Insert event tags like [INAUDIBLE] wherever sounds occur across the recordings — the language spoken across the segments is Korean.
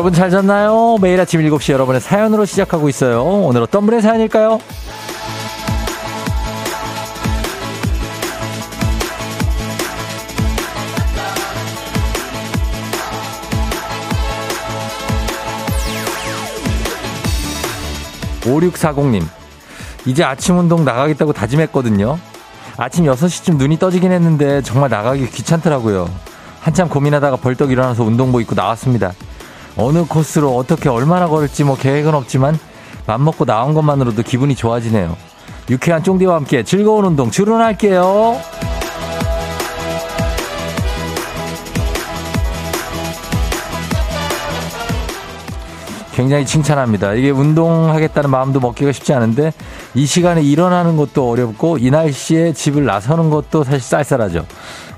여러분 잘 잤나요? 매일 아침 7시 여러분의 사연으로 시작하고 있어요. 오늘 어떤 분의 사연일까요? 5640님, 이제 아침 운동 나가겠다고 다짐했거든요. 아침 6시쯤 눈이 떠지긴 했는데 정말 나가기 귀찮더라고요. 한참 고민하다가 벌떡 일어나서 운동복 입고 나왔습니다. 어느 코스로 어떻게 얼마나 걸을지 뭐 계획은 없지만 맘 먹고 나온 것만으로도 기분이 좋아지네요. 유쾌한 쫑디와 함께 즐거운 운동 출근할게요. 굉장히 칭찬합니다. 이게 운동하겠다는 마음도 먹기가 쉽지 않은데 이 시간에 일어나는 것도 어렵고 이 날씨에 집을 나서는 것도 사실 쌀쌀하죠.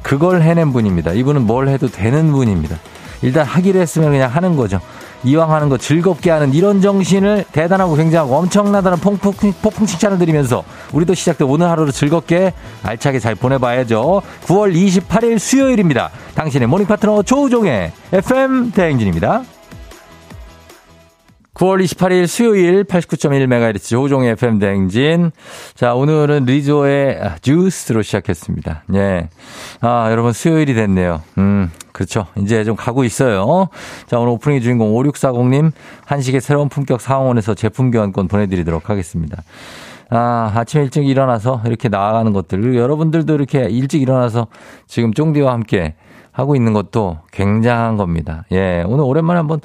그걸 해낸 분입니다. 이분은 뭘 해도 되는 분입니다. 일단 하기로 했으면 그냥 하는 거죠. 이왕 하는 거 즐겁게 하는 이런 정신을 대단하고 굉장하고 엄청나다는 폭풍, 폭풍 칭찬을 드리면서 우리도 시작된 오늘 하루를 즐겁게 알차게 잘 보내봐야죠. 9월 28일 수요일입니다. 당신의 morning 파트너 조우종의 FM 대행진입니다. 9월 28일 수요일 89.1MHz 조우종의 FM 대행진. 자, 오늘은 리조의 주스로 시작했습니다. 예. 아, 여러분 수요일이 됐네요. 음, 그렇죠. 이제 좀 가고 있어요. 자, 오늘 오프닝 주인공 5640님 한식의 새로운 품격 상원에서 제품 교환권 보내드리도록 하겠습니다. 아, 아침 일찍 일어나서 이렇게 나아가는 것들. 여러분들도 이렇게 일찍 일어나서 지금 쫑디와 함께 하고 있는 것도 굉장한 겁니다. 예, 오늘 오랜만에 한번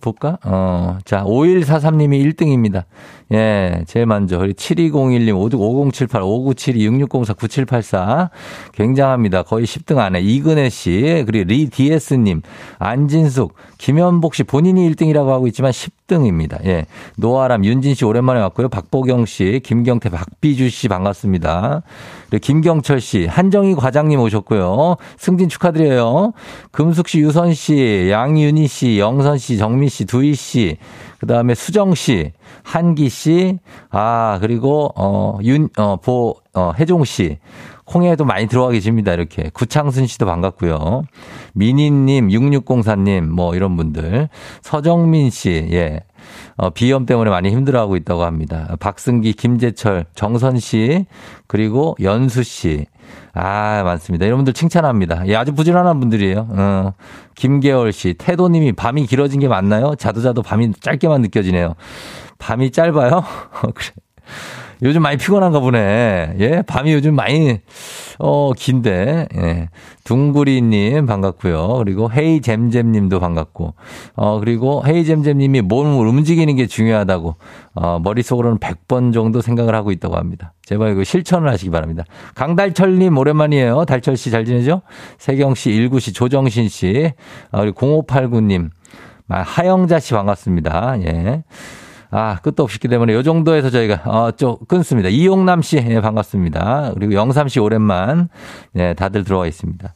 볼까? 어, 자, 5143님이 1등입니다. 예, 제일 먼저. 7201님, 5078, 5972, 6604, 9784. 굉장합니다. 거의 10등 안에. 이근혜 씨, 그리고 리디에스님, 안진숙, 김현복 씨 본인이 1등이라고 하고 있지만 10등입니다. 예. 노아람, 윤진 씨 오랜만에 왔고요. 박보경 씨, 김경태, 박비주 씨 반갑습니다. 김경철 씨, 한정희 과장님 오셨고요. 승진 축하드려요. 금숙 씨, 유선 씨, 양윤희 씨, 영선 씨, 정민 씨, 두희 씨, 그 다음에 수정 씨, 한기 씨, 아, 그리고, 어, 윤, 어, 보, 어, 혜종 씨. 콩에도 많이 들어와 계십니다. 이렇게. 구창순 씨도 반갑고요. 미니님, 6604님, 뭐 이런 분들. 서정민 씨, 예. 어, 비염 때문에 많이 힘들어하고 있다고 합니다. 박승기, 김재철, 정선 씨, 그리고 연수 씨. 아, 많습니다. 여러분들 칭찬합니다. 예, 아주 부지런한 분들이에요. 어, 김계월 씨, 태도님이 밤이 길어진 게 맞나요? 자도 자도 밤이 짧게만 느껴지네요. 밤이 짧아요? [LAUGHS] 그래. 요즘 많이 피곤한가 보네. 예, 밤이 요즘 많이, 어, 긴데, 예. 둥구리님 반갑고요. 그리고 헤이잼잼 님도 반갑고, 어, 그리고 헤이잼잼 님이 몸을 움직이는 게 중요하다고, 어, 머릿속으로는 100번 정도 생각을 하고 있다고 합니다. 제발 이거 실천을 하시기 바랍니다. 강달철 님 오랜만이에요. 달철 씨 잘 지내죠? 세경 씨, 일구 씨, 조정신 씨, 어, 그리고 0589 님, 하영자 씨 반갑습니다. 예. 아, 끝도 없기 때문에 요 정도에서 저희가, 어, 좀 끊습니다. 이용남 씨, 예, 반갑습니다. 그리고 영삼 씨 오랜만, 예, 다들 들어와 있습니다.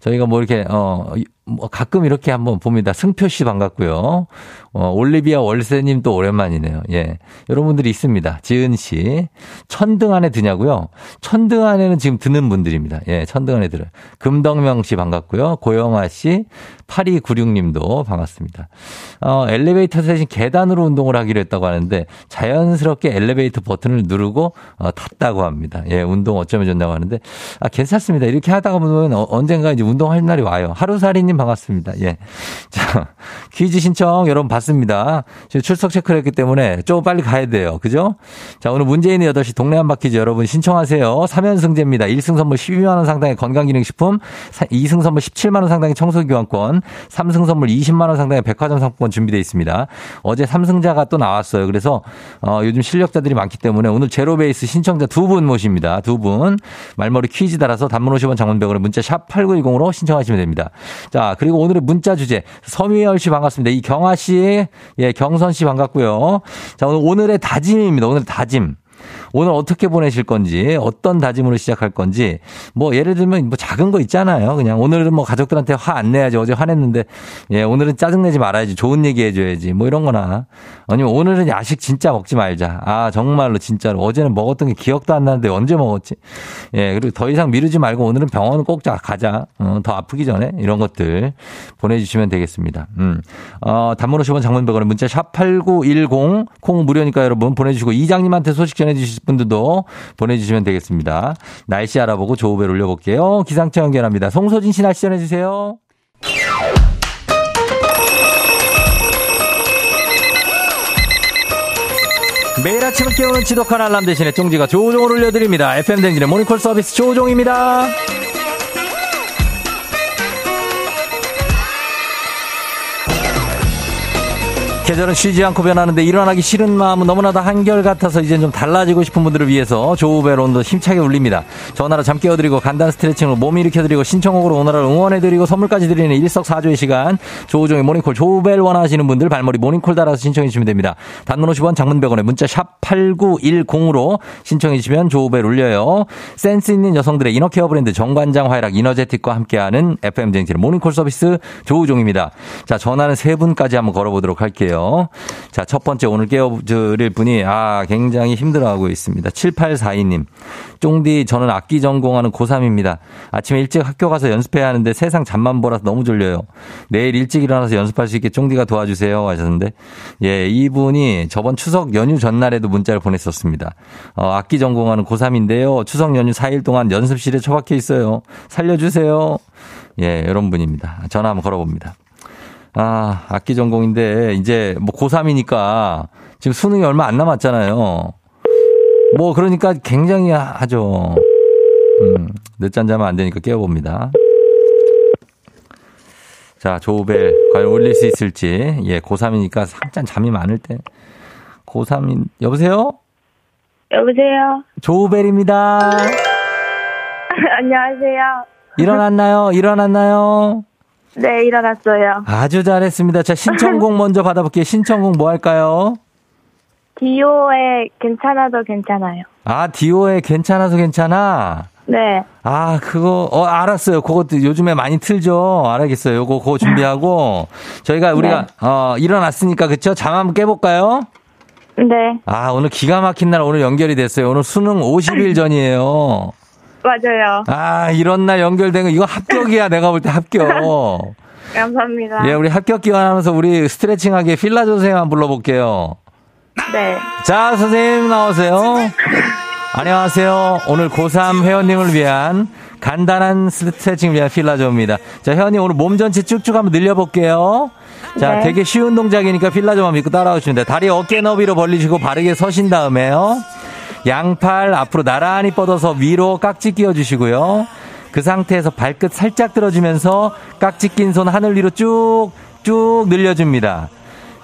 저희가 뭐 이렇게, 어, 뭐 가끔 이렇게 한번 봅니다. 승표 씨 반갑고요. 어, 올리비아 월세님 또 오랜만이네요. 예. 여러분들이 있습니다. 지은 씨. 천등 안에 드냐고요? 천등 안에는 지금 드는 분들입니다. 예, 천등 안에 들어요. 금덕명 씨 반갑고요. 고영아 씨, 8296님도 반갑습니다. 어, 엘리베이터 대신 계단으로 운동을 하기로 했다고 하는데 자연스럽게 엘리베이터 버튼을 누르고 어, 탔다고 합니다. 예, 운동 어쩌면 좋냐고 하는데 아, 괜찮습니다. 이렇게 하다가 보면 어, 언젠가 이제 운동할 날이 와요. 하루살이님 반갑습니다. 예. [LAUGHS] 자, 퀴즈 신청 여러분 받습니다. 지금 출석 체크를 했기 때문에 좀 빨리 가야 돼요. 그죠? 자, 오늘 문재인의 8시 동네 한바 퀴즈 여러분 신청하세요. 3연승제입니다. 1승 선물 12만원 상당의 건강기능식품, 2승 선물 17만원 상당의 청소기관권, 3승 선물 20만원 상당의 백화점 상품권 준비되어 있습니다. 어제 3승자가 또 나왔어요. 그래서, 어, 요즘 실력자들이 많기 때문에 오늘 제로베이스 신청자 두 분 모십니다. 두 분. 말머리 퀴즈 따라서 단문 50원 장문병으로 문자 샵 8910으로 신청하시면 됩니다. 자, 그리고 오늘의 문자 주제. 서미열 씨 반갑습니다. 이 경아 씨, 예, 경선 씨 반갑고요. 자, 오늘 오늘의 다짐입니다. 오늘 다짐. 오늘 어떻게 보내실 건지, 어떤 다짐으로 시작할 건지, 뭐 예를 들면 뭐 작은 거 있잖아요. 그냥 오늘은 뭐 가족들한테 화 안 내야지. 어제 화냈는데, 예, 오늘은 짜증내지 말아야지. 좋은 얘기 해줘야지. 뭐 이런 거나. 아니면 오늘은 야식 진짜 먹지 말자. 아, 정말로 진짜로. 어제는 먹었던 게 기억도 안 나는데 언제 먹었지? 예, 그리고 더 이상 미루지 말고 오늘은 병원 꼭 가자. 어, 더 아프기 전에. 이런 것들 보내주시면 되겠습니다. 음. 어, 단문 50원 장문 100원에 문자 샵8910 콩 무료니까 여러분 보내주시고 이장님한테 소식 전해 주실 분들도 보내주시면 되겠습니다. 날씨 알아보고 조우벨 올려볼게요. 기상청 연결합니다. 송소진 씨 날씨 전해주세요. 매일 아침을 깨우는 지독한 알람 대신에 쫑지가 조종을 올려드립니다. FM댕진의 모니콜 서비스 조종입니다. 계절은 쉬지 않고 변하는데 일어나기 싫은 마음은 너무나도 한결같아서 이제 좀 달라지고 싶은 분들을 위해서 조우벨 오늘도 힘차게 울립니다. 전화로 잠 깨워드리고 간단 스트레칭으로 몸 일으켜드리고 신청곡으로 오늘을 응원해드리고 선물까지 드리는 일석사조의 시간 조우종의 모닝콜 조우벨 원하시는 분들 말머리 모닝콜 달아서 신청해 주시면 됩니다. 단문 50원 장문 100원에 문자 샵 8910으로 신청해 주시면 조우벨 울려요. 센스 있는 여성들의 inner care 브랜드 정관장 화이락 이너제틱과 함께하는 FM 대행진 모닝콜 서비스 조우종입니다. 자 전화는 세 분까지 한번 걸어보도록 할게요. 볼게요. 자, 첫 번째 오늘 깨워드릴 분이, 아, 굉장히 힘들어하고 있습니다. 7842님. 쫑디, 저는 악기 전공하는 고3입니다. 아침에 일찍 학교 가서 연습해야 하는데 세상 잠만 보라서 너무 졸려요. 내일 일찍 일어나서 연습할 수 있게 쫑디가 도와주세요. 하셨는데, 예, 이분이 저번 추석 연휴 전날에도 문자를 보냈었습니다. 어, 악기 전공하는 고3인데요. 추석 연휴 4일 동안 연습실에 처박혀 있어요. 살려주세요. 예, 이런 분입니다. 전화 한번 걸어봅니다. 아, 악기 전공인데 이제 뭐 고3이니까 지금 수능이 얼마 안 남았잖아요. 뭐 그러니까 굉장히 하죠. 음, 늦잠 자면 안 되니까 깨워봅니다. 자, 조우벨 과연 올릴 수 있을지. 예, 고3이니까 살짝 잠이 많을 때. 고3인 여보세요? 여보세요? 조우벨입니다. [LAUGHS] 안녕하세요. 일어났나요? 일어났나요? 네, 일어났어요. 아주 잘했습니다. 자, 신청곡 먼저 받아볼게요. 신청곡 뭐 할까요? 디오의 괜찮아도 괜찮아요. 아, 디오의 괜찮아서 괜찮아? 네. 아, 그거, 어, 알았어요. 그것도 요즘에 많이 틀죠. 알겠어요. 요거, 그거 준비하고. 저희가 우리가, 네. 어, 일어났으니까, 그쵸? 잠 한번 깨볼까요? 네. 아, 오늘 기가 막힌 날 오늘 연결이 됐어요. 오늘 수능 50일 전이에요. 맞아요. 아, 이런 날 연결된 거, 이거 합격이야. 내가 볼 때 합격. [LAUGHS] 감사합니다. 예, 우리 합격 기원하면서 우리 스트레칭하게 필라조 선생님 한번 불러볼게요. 네. 자, 선생님 나오세요. 안녕하세요. 오늘 고3 회원님을 위한 간단한 스트레칭을 위한 필라조입니다. 자, 회원님 오늘 몸 전체 쭉쭉 한번 늘려볼게요. 자, 네. 되게 쉬운 동작이니까 필라조만 믿고 따라오시면 돼요. 다리 어깨 너비로 벌리시고 바르게 서신 다음에요. 양팔 앞으로 나란히 뻗어서 위로 깍지 끼워주시고요. 그 상태에서 발끝 살짝 들어주면서 깍지 낀 손 하늘 위로 쭉, 쭉 늘려줍니다.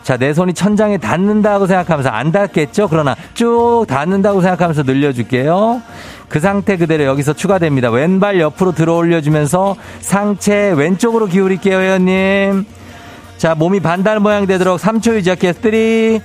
자, 내 손이 천장에 닿는다고 생각하면서 안 닿겠죠? 그러나 쭉 닿는다고 생각하면서 늘려줄게요. 그 상태 그대로 여기서 추가됩니다. 왼발 옆으로 들어 올려주면서 상체 왼쪽으로 기울일게요, 회원님. 자, 몸이 반달 모양이 되도록 3초 유지할게요. 3, 2,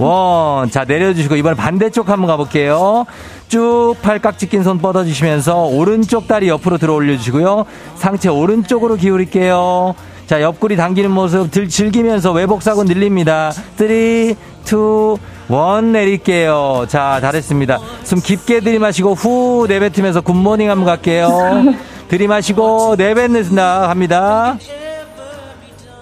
원. 자, 내려주시고, 이번에 반대쪽 한번 가볼게요. 쭉 팔깍지 낀 손 뻗어주시면서, 오른쪽 다리 옆으로 들어 올려주시고요. 상체 오른쪽으로 기울일게요. 자, 옆구리 당기는 모습 들, 즐기면서 외복사고 늘립니다. 3, 2, 1 내릴게요. 자, 잘했습니다. 숨 깊게 들이마시고, 후 내뱉으면서 good morning 한번 갈게요. 들이마시고, 내뱉는다. 갑니다.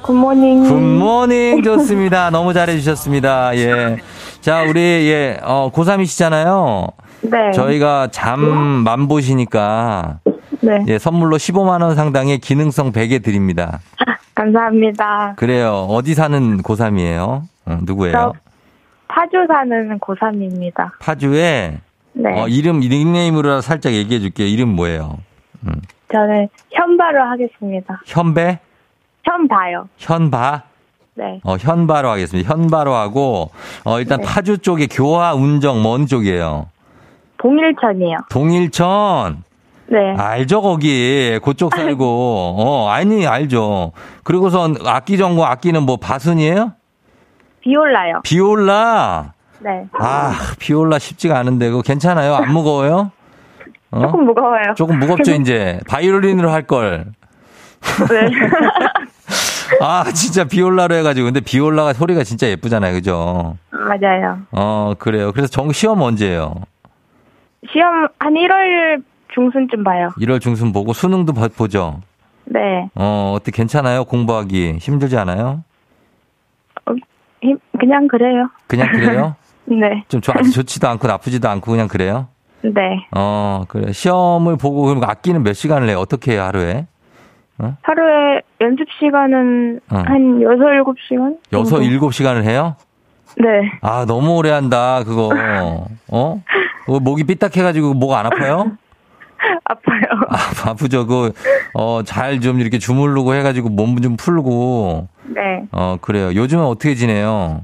Good morning. Good morning 좋습니다. 너무 잘해주셨습니다. 예. 자, 우리, 예, 어, 고3이시잖아요. 네. 저희가 잠 만 보시니까. 네. 예, 선물로 15만원 상당의 기능성 베개 드립니다. 감사합니다. 그래요. 어디 사는 고3이에요? 어, 누구예요? 파주 사는 고3입니다. 파주에? 네. 어, 이름, 닉네임으로 살짝 얘기해 줄게요. 이름 뭐예요? 음. 저는 현바로 하겠습니다. 현배? 현바요. 현바? 네. 어, 현바로 하겠습니다. 현바로 하고, 어, 일단 네. 파주 쪽에 교화 운정 뭔 쪽이에요? 동일천이요. 동일천? 네. 알죠, 거기. 그쪽 살고. [LAUGHS] 어, 아니, 알죠. 그리고선 악기 전공, 악기는 뭐 바순이에요? 비올라요. 비올라? 네. 아, 비올라 쉽지가 않은데, 그거 괜찮아요? 안 무거워요? [LAUGHS] 어? 조금 무거워요. 조금 무겁죠, 이제. 바이올린으로 할 걸. 네. [LAUGHS] 아, 진짜 비올라로 해가지고. 근데 비올라가 소리가 진짜 예쁘잖아요. 그죠? 맞아요. 어, 그래요. 그래서 정, 시험 언제예요? 시험 한 1월 중순쯤 봐요. 1월 중순 보고 수능도 봐- 보죠? 네. 어, 어때 괜찮아요? 공부하기 힘들지 않아요? 힘- 그냥 그래요. 그냥 그래요? [LAUGHS] 네. 좀 좋, 아주 좋지도 않고 나쁘지도 않고 그냥 그래요? 네. 어, 그래. 시험을 보고 그럼 악기는 몇 시간을 해요? 어떻게 해요, 하루에? 하루에 연습 시간은 어. 한 6, 7시간? 여섯, 일곱 시간을 해요? 네. 아, 너무 오래 한다, 그거. 어? 목이 삐딱해가지고 목 안 아파요? [LAUGHS] 아파요. 아, 아프죠. 그, 어, 잘 좀 이렇게 주무르고 해가지고 몸 좀 풀고, 네. 어, 그래요. 요즘은 어떻게 지내요?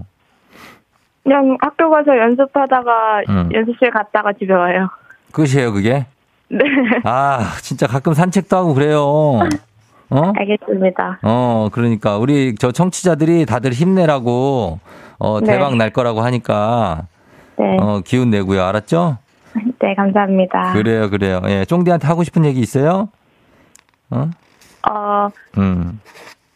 그냥 학교 가서 연습하다가 음. 연습실 갔다가 집에 와요. 끝이에요, 그게? 네. 아, 진짜 가끔 산책도 하고 그래요. [LAUGHS] 어? 알겠습니다. 어, 그러니까 우리 저 청취자들이 다들 힘내라고 어, 네. 대박 날 거라고 하니까 네. 어, 기운 내고요. 알았죠? [LAUGHS] 네, 감사합니다. 그래요, 그래요. 예, 쫑디한테 하고 싶은 얘기 있어요? 어? 어, 음.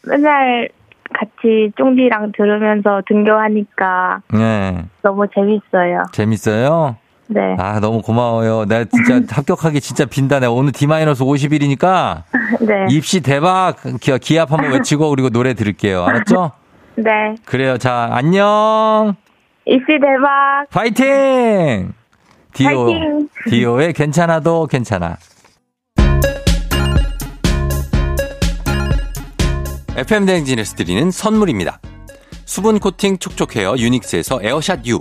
맨날 같이 쫑디랑 들으면서 등교하니까 예. 너무 재밌어요. 재밌어요? 네. 아, 너무 고마워요. 내가 진짜 [LAUGHS] 합격하기 진짜 빈다. 내가 오늘 D-50일이니까 [LAUGHS] 네. 입시 대박 기- 기합 한번 외치고 그리고 노래 들을게요. 알았죠? [LAUGHS] 네. 그래요. 자, 안녕. 입시 대박. 파이팅! 디오. 파이팅! 디오의 괜찮아도 괜찮아. FM 대행진에서 드리는 선물입니다. 수분 코팅 촉촉 헤어 유닉스에서 에어샷 U.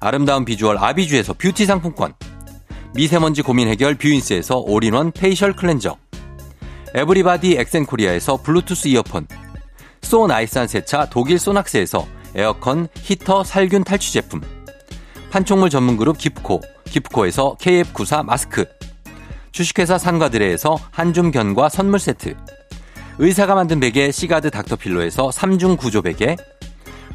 아름다운 비주얼 아비주에서 뷰티 상품권. 미세먼지 고민 해결 뷰인스에서 all-in-one facial cleanser. Everybody 엑센코리아에서 블루투스 이어폰. So nice한 세차 독일 소낙스에서 에어컨 히터 살균 탈취 제품. 판촉물 전문 그룹 기프코. 기프코에서 KF94 마스크. 주식회사 산과드레에서 한줌 견과 선물 세트. 의사가 만든 베개 시가드 닥터필로에서 3중 구조 베개.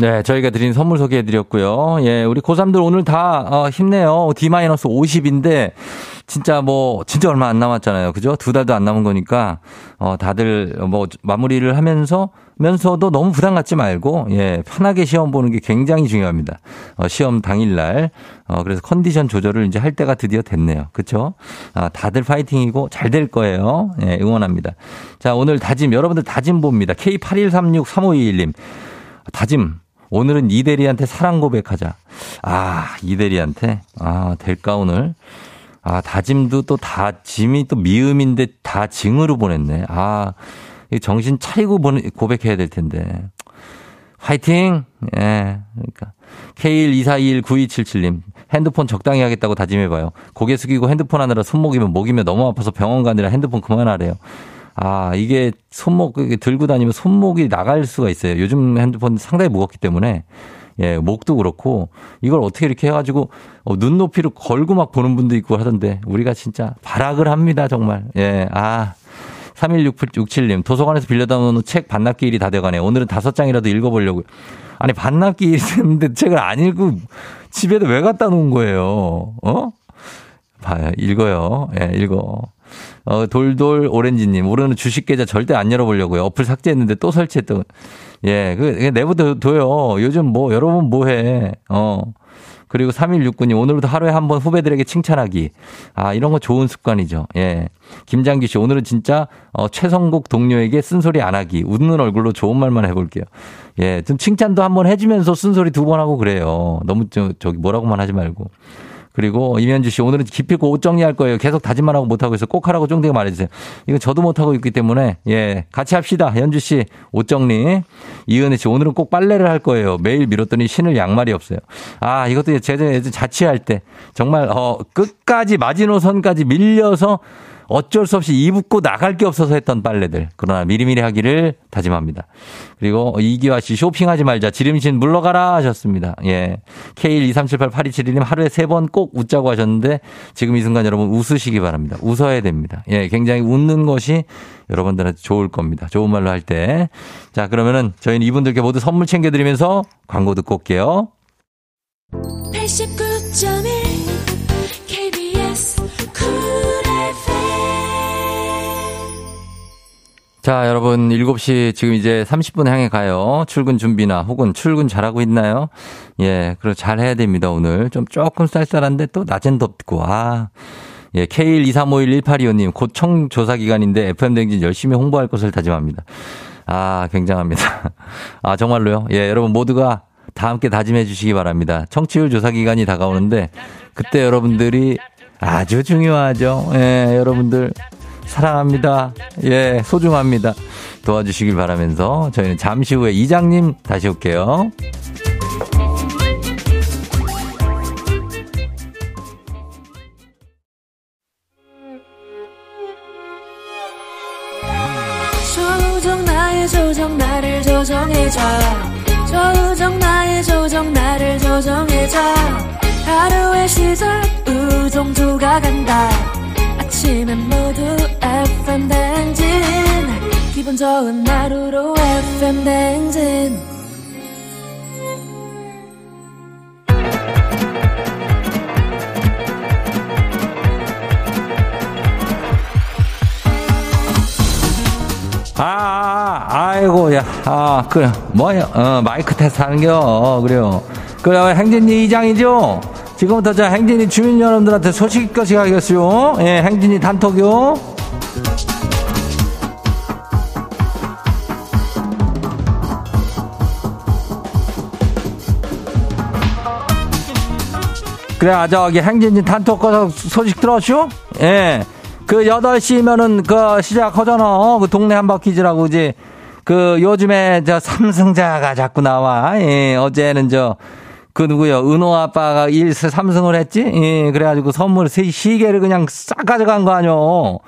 네, 저희가 드린 선물 소개해 드렸고요. 예, 우리 고3들 오늘 다 어, 힘내요. D-50인데 진짜 뭐 진짜 얼마 안 남았잖아요. 그죠? 두 달도 안 남은 거니까 어 다들 뭐 마무리를 하면서 면서도 너무 부담 갖지 말고 예, 편하게 시험 보는 게 굉장히 중요합니다. 어, 시험 당일 날. 어 그래서 컨디션 조절을 이제 할 때가 드디어 됐네요. 그렇죠? 아, 다들 파이팅이고 잘 될 거예요. 예, 응원합니다. 자, 오늘 다짐 여러분들 다짐 봅니다. K81363521님. 다짐 오늘은 이대리한테 사랑 고백하자. 아, 이대리한테? 아, 될까, 오늘? 아, 다짐도 또 다 짐이 또 미음인데 다 징으로 보냈네. 아, 이 정신 차리고 보내, 고백해야 될 텐데. 화이팅! 예, 그러니까. K124219277님. 핸드폰 적당히 하겠다고 다짐해봐요. 고개 숙이고 핸드폰 하느라 손목이면 목이면 너무 아파서 병원 가느라 핸드폰 그만하래요. 아, 이게 손목, 들고 다니면 손목이 나갈 수가 있어요. 요즘 핸드폰 상당히 무겁기 때문에. 예, 목도 그렇고, 이걸 어떻게 이렇게 해가지고, 어, 눈높이로 걸고 막 보는 분도 있고 하던데, 우리가 진짜 발악을 합니다, 정말. 예, 아. 3167님, 도서관에서 빌려다 놓은 책 반납기 일이 다 돼가네. 오늘은 다섯 장이라도 읽어보려고. 아니, 반납기 일이 됐는데 책을 안 읽고 집에도 왜 갖다 놓은 거예요? 어? 봐요. 읽어요. 예, 네, 읽어. 어, 돌돌 오렌지님, 오늘은 주식 계좌 절대 안 열어보려고요. 어플 삭제했는데 또 설치했던. 예, 그, 내부도둬요. 요즘 뭐, 여러분 뭐 해. 어. 그리고 3169님, 오늘부터 하루에 한 번 후배들에게 칭찬하기. 아, 이런 거 좋은 습관이죠. 예. 김장기 씨, 오늘은 진짜, 어, 최성국 동료에게 쓴소리 안 하기. 웃는 얼굴로 좋은 말만 해볼게요. 예. 좀 칭찬도 한번 해주면서 쓴소리 두 번 하고 그래요. 너무, 저, 저기, 뭐라고만 하지 말고. 그리고 이면주 씨 오늘은 기필코 옷 정리할 거예요. 계속 다짐만 하고 못 하고 있어. 꼭 하라고 쫑대가 말해주세요. 이거 저도 못 하고 있기 때문에 예 같이 합시다. 연주 씨 옷 정리. 이은혜 씨 오늘은 꼭 빨래를 할 거예요. 매일 미뤘더니 신을 양말이 없어요. 아 이것도 제가 자취할 때 정말 어 끝까지 마지노선까지 밀려서 어쩔 수 없이 입고 나갈 게 없어서 했던 빨래들. 그러나 미리미리 하기를 다짐합니다. 그리고 이기화 씨 쇼핑하지 말자. 지름신 물러가라 하셨습니다. 예. K123788271님 하루에 세 번 꼭 웃자고 하셨는데 지금 이 순간 여러분 웃으시기 바랍니다. 웃어야 됩니다. 예. 굉장히 웃는 것이 여러분들한테 좋을 겁니다. 좋은 말로 할 때. 자, 그러면은 저희는 이분들께 모두 선물 챙겨드리면서 광고 듣고 올게요. 89.1 자, 여러분, 7시 지금 이제 30분 향해 가요. 출근 준비나 혹은 출근 잘하고 있나요? 예, 그리고 잘 해야 됩니다, 오늘. 좀 조금 쌀쌀한데 또 낮엔 덥고, 아. 예, K123511825님, 곧 청조사 기간인데 FM댕진 열심히 홍보할 것을 다짐합니다. 아, 굉장합니다. [LAUGHS] 아, 정말로요? 예, 여러분 모두가 다 함께 다짐해 주시기 바랍니다. 청취율 조사 기간이 다가오는데, 그때 여러분들이 아주 중요하죠. 예, 여러분들 사랑합니다. 예, 소중합니다. 도와주시길 바라면서 저희는 잠시 후에 이장님 다시 올게요. 조정 나의 조정 나를 조정해줘 조정 나의 조정 나를 조정해줘 하루의 시절 우정조가 간다 아침엔 모두 FM 댕진 기분 좋은 하루로 FM 댕진 아, 아, 아이고, 야, 아, 그래, 뭐야, 어, 마이크 테스트 하는겨, 어, 그래요. 그래, 행진이 이장이죠? 지금부터 자 행진이 주민 여러분들한테 소식까지 가겠어요. 예, 행진이 단톡요. 그래, 아, 저기 행진이 단톡 소식 들었슈? 예. 그 8시면은 그 시작하잖아. 그 동네 한바퀴즈라고 이제 그 요즘에 저 삼승자가 자꾸 나와. 예, 어제는 저 그 누구요? 은호 아빠가 1, 3승을 했지? 예, 그래가지고 선물 시계를 그냥 싹 가져간 거 아뇨.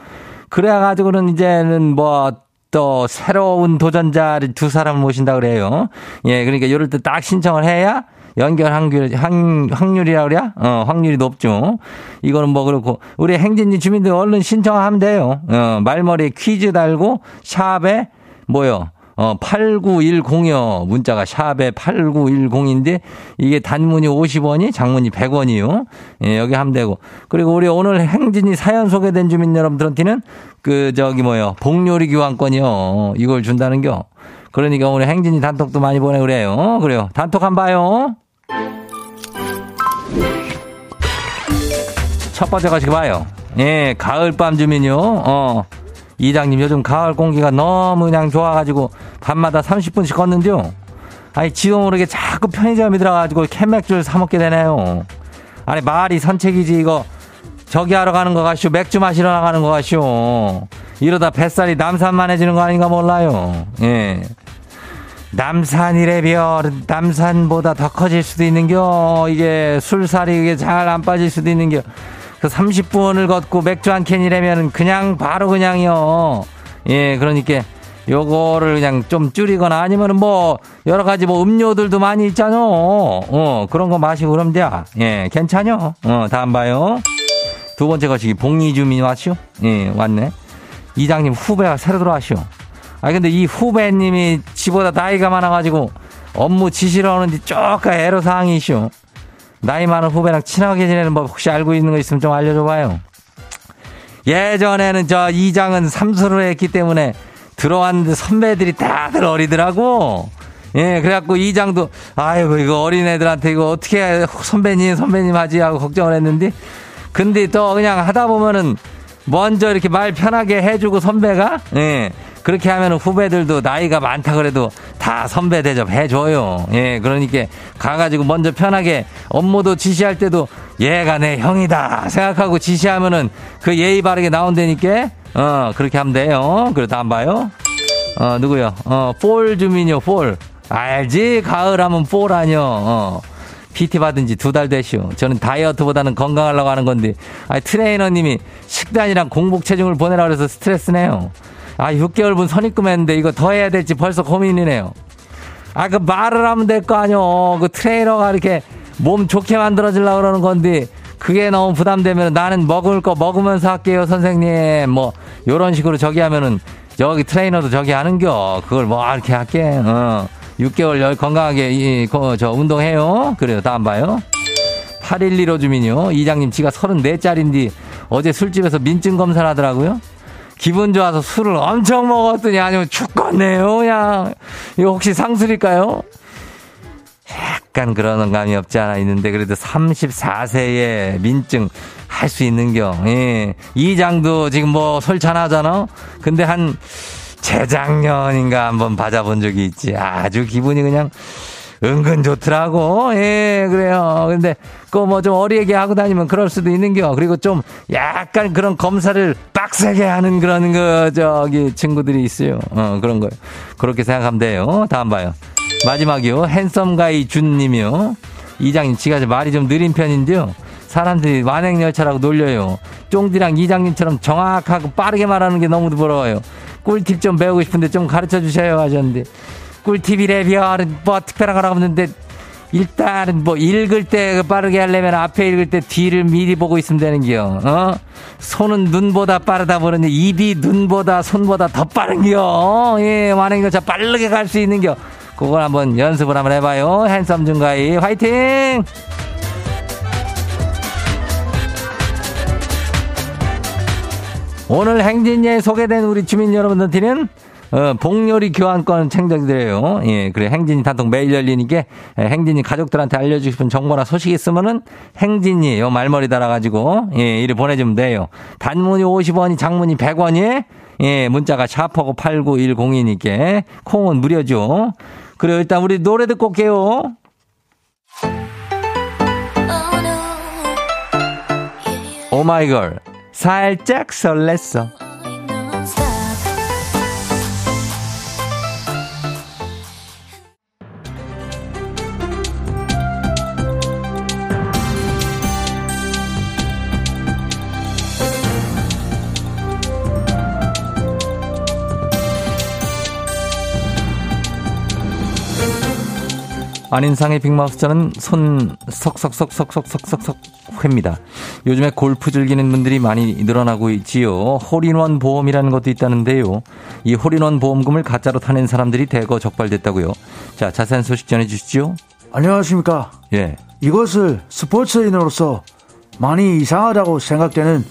그래가지고는 이제는 뭐, 또 새로운 도전자를 두 사람을 모신다 그래요. 예, 그러니까 이럴 때 딱 신청을 해야 연결 확률, 확률이라 그래야? 어, 확률이 높죠. 이거는 뭐 그렇고, 우리 행진지 주민들 얼른 신청하면 돼요. 어, 말머리에 퀴즈 달고, 샵에, 뭐요? 어, 8910이요. 문자가 샵에 8910인데 이게 단문이 50원이 장문이 100원이요. 예, 여기 하면 되고. 그리고 우리 오늘 행진이 사연 소개된 주민 여러분들한테는 그 저기 뭐요. 복요리 교환권이요. 이걸 준다는겨. 그러니까 오늘 행진이 단톡도 많이 보내 그래요. 그래요. 단톡 한 봐요. 첫 번째 가시기 봐요. 예, 가을밤 주민요. 어. 이장님 요즘 가을 공기가 너무 그냥 좋아가지고 밤마다 30분씩 걷는데요. 아니 지도 모르게 자꾸 편의점에 들어가가지고 캔맥주를 사 먹게 되네요. 아니 말이 선책이지 이거 저기 하러 가는 거 같쇼 맥주 마시러 나가는 거 같쇼 이러다 뱃살이 남산만해지는 거 아닌가 몰라요. 예. 남산이래 별 남산보다 더 커질 수도 있는겨 이게 술살이 이게 잘 안 빠질 수도 있는겨 그 30분을 걷고 맥주 한 캔이라면 그냥 바로 그냥이요. 예, 그러니까 요거를 그냥 좀 줄이거나 아니면은 뭐 여러 가지 뭐 음료들도 많이 있잖아. 어, 그런 거 마시고 그럼 돼. 예, 괜찮요. 어, 다음 봐요. 두 번째 것이 봉이 주민 왔슈? 예, 왔네. 이장님 후배가 새로 들어왔시오. 아 근데 이 후배님이 지보다 나이가 많아가지고 업무 지시를 하는데 쪼까 애로사항이시오. 나이 많은 후배랑 친하게 지내는 법 혹시 알고 있는 거 있으면 좀 알려줘봐요. 예전에는 저 이장은 삼수를 했기 때문에 들어왔는데 선배들이 다들 어리더라고. 예, 그래갖고 이장도, 아이고, 이거 어린애들한테 이거 어떻게 선배님, 선배님 하지 하고 걱정을 했는데, 근데 또 그냥 하다 보면은 먼저 이렇게 말 편하게 해주고 선배가, 예, 그렇게 하면 후배들도 나이가 많다 그래도 다 선배 대접 해줘요. 예, 그러니까 가가지고 먼저 편하게 업무도 지시할 때도 얘가 내 형이다 생각하고 지시하면은 그 예의 바르게 나온다니까, 어, 그렇게 하면 돼요. 그래, 다안 봐요? 어, 누구요? 어, 폴 주민요, 폴. 알지? 가을 하면 폴 아니요. 어. PT 받은 지 두 달 되시오. 저는 다이어트보다는 건강하려고 하는 건데, 아 트레이너님이 식단이랑 공복 체중을 보내라 그래서 스트레스네요. 아, 6개월분 선입금했는데 이거 더 해야 될지 벌써 고민이네요. 아, 그 말을 하면 될 거 아니오. 그 트레이너가 이렇게 몸 좋게 만들어주려고 그러는 건데, 그게 너무 부담되면 나는 먹을 거 먹으면서 할게요, 선생님. 뭐, 요런 식으로 저기 하면은, 여기 트레이너도 저기 하는겨. 그걸 뭐, 이렇게 할게. 어. 6개월 건강하게, 이, 저, 운동해요. 그래요. 다음 봐요. 8115 주민요. 이장님, 지가 34짜린디 어제 술집에서 민증 검사를 하더라고요. 기분 좋아서 술을 엄청 먹었더니 아니면 죽겠네요. 그냥. 이거 혹시 상술일까요? 약간 그런 감이 없지 않아 있는데 그래도 34세에 민증 할 수 있는겨. 예. 이장도 지금 뭐 솔찬하잖아. 근데 한 재작년인가 한번 받아본 적이 있지. 아주 기분이 그냥 은근 좋더라고. 예, 그래요. 근데 그 뭐 좀 어리게 하고 다니면 그럴 수도 있는겨. 그리고 좀 약간 그런 검사를 빡세게 하는 그런 그 저기 친구들이 있어요. 어, 그런 거요. 그렇게 생각하면 돼요. 다음 봐요. 마지막이요. 핸섬 가이 준 님이요. 이장님, 지가 말이 좀 느린 편인데요. 사람들이 만행열차라고 놀려요. 쫑디랑 이장님처럼 정확하고 빠르게 말하는 게 너무 부러워요. 꿀팁 좀 배우고 싶은데 좀 가르쳐 주셔요 하셨는데 꿀팁이래 별은 뭐 특별한 거라고 없는데 일단은 뭐 읽을 때 빠르게 하려면 앞에 읽을 때 뒤를 미리 보고 있으면 되는겨. 어? 손은 눈보다 빠르다 보는데 입이 눈보다 손보다 더 빠른겨. 예, 만행열차 빠르게 갈 수 있는겨. 그걸 한번 연습을 한번 해봐요. 핸섬 중가이 화이팅! 오늘 행진리에 소개된 우리 주민 여러분들한테는 어, 복요리 교환권 챙겨드려요. 예, 그래. 행진이 단통 매일 열리니까 예, 행진이 가족들한테 알려주고 싶은 정보나 소식 있으면은 행진이 요 말머리 달아가지고 예, 이리 보내주면 돼요. 단문이 50원이 장문이 100원이 예, 문자가 샤퍼고 8910이니까 콩은 무료죠. 그래 일단 우리 노래 듣고 올게요. 오마이걸 살짝 설렜어. 안인상의 빅마우스 저는 손 석석석석석석석 회입니다. 요즘에 골프 즐기는 분들이 많이 늘어나고 있지요. 홀인원 보험이라는 것도 있다는데요. 이 홀인원 보험금을 가짜로 타낸 사람들이 대거 적발됐다고요. 자, 자세한 소식 전해 주시죠. 안녕하십니까. 예. 이것을 스포츠인으로서 많이 이상하다고 생각되는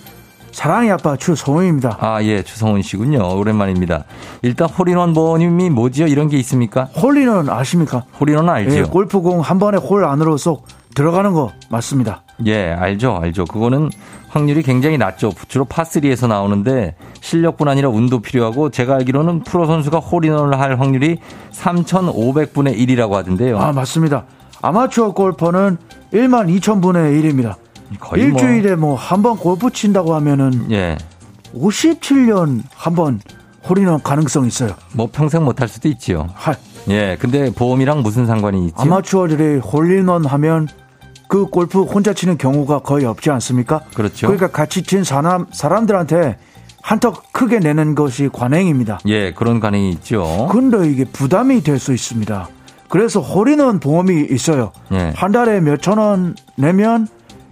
사랑의 아빠 추성훈입니다. 아, 예, 추성훈 씨군요. 오랜만입니다. 일단 홀인원 보험이 뭐지요? 이런 게 있습니까? 홀인원 아십니까? 홀인원 알죠. 예, 골프공 한 번에 홀 안으로 쏙 들어가는 거 맞습니다. 예, 알죠, 알죠. 그거는 확률이 굉장히 낮죠. 주로 파3에서 나오는데 실력뿐 아니라 운도 필요하고 제가 알기로는 프로 선수가 홀인원을 할 확률이 3,500분의 1이라고 하던데요. 아, 맞습니다. 아마추어 골퍼는 1만 2천분의 1입니다. 거의 뭐 일주일에 뭐 한 번 골프 친다고 하면은 예. 57년 한 번 홀인원 가능성 있어요. 뭐 평생 못 할 수도 있지요. 할. 예. 근데 보험이랑 무슨 상관이 있지? 아마추어들이 홀인원 하면 그 골프 혼자 치는 경우가 거의 없지 않습니까? 그렇죠. 그러니까 같이 친 사람 사람들한테 한턱 크게 내는 것이 관행입니다. 예, 그런 관행이 있죠. 근데 이게 부담이 될 수 있습니다. 그래서 홀인원 보험이 있어요. 예. 한 달에 몇천 원 내면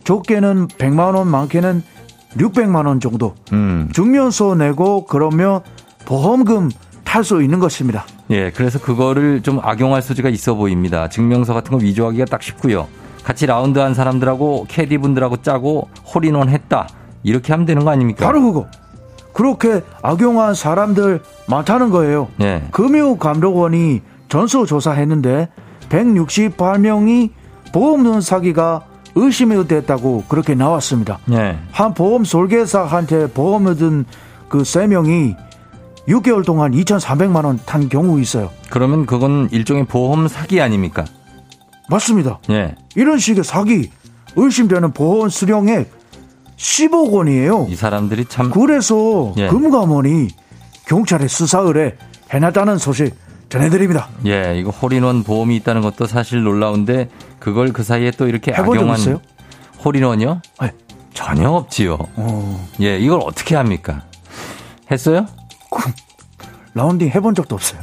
좋게는 100만 원, 많게는 600만 원 정도 음. 증명서 내고 그러면 보험금 탈 수 있는 것입니다. 예, 그래서 그거를 좀 악용할 소지가 있어 보입니다. 증명서 같은 거 위조하기가 딱 쉽고요. 같이 라운드한 사람들하고 캐디 분들하고 짜고 홀인원 했다. 이렇게 하면 되는 거 아닙니까? 바로 그거. 그렇게 악용한 사람들 많다는 거예요. 예. 금융감독원이 전수조사했는데 168명이 보험 사기가 의심이 됐다고 그렇게 나왔습니다. 예. 한 보험 설계사한테 보험 얻은 그세 명이 6개월 동안 2,400만 원 탄 경우 있어요. 그러면 그건 일종의 보험 사기 아닙니까? 맞습니다. 예. 이런 식의 사기 의심되는 보험 수령액 10억 원이에요. 이 사람들이 참 그래서 예. 금감원이 경찰에 수사 의뢰 해놨다는 소식 전해드립니다. 예, 이거 홀인원 보험이 있다는 것도 사실 놀라운데 그걸 그 사이에 또 이렇게 악용한 있어요? 홀인원이요? 네. 전혀 없지요. 어. 예, 이걸 어떻게 합니까? 했어요? 라운딩 해본 적도 없어요.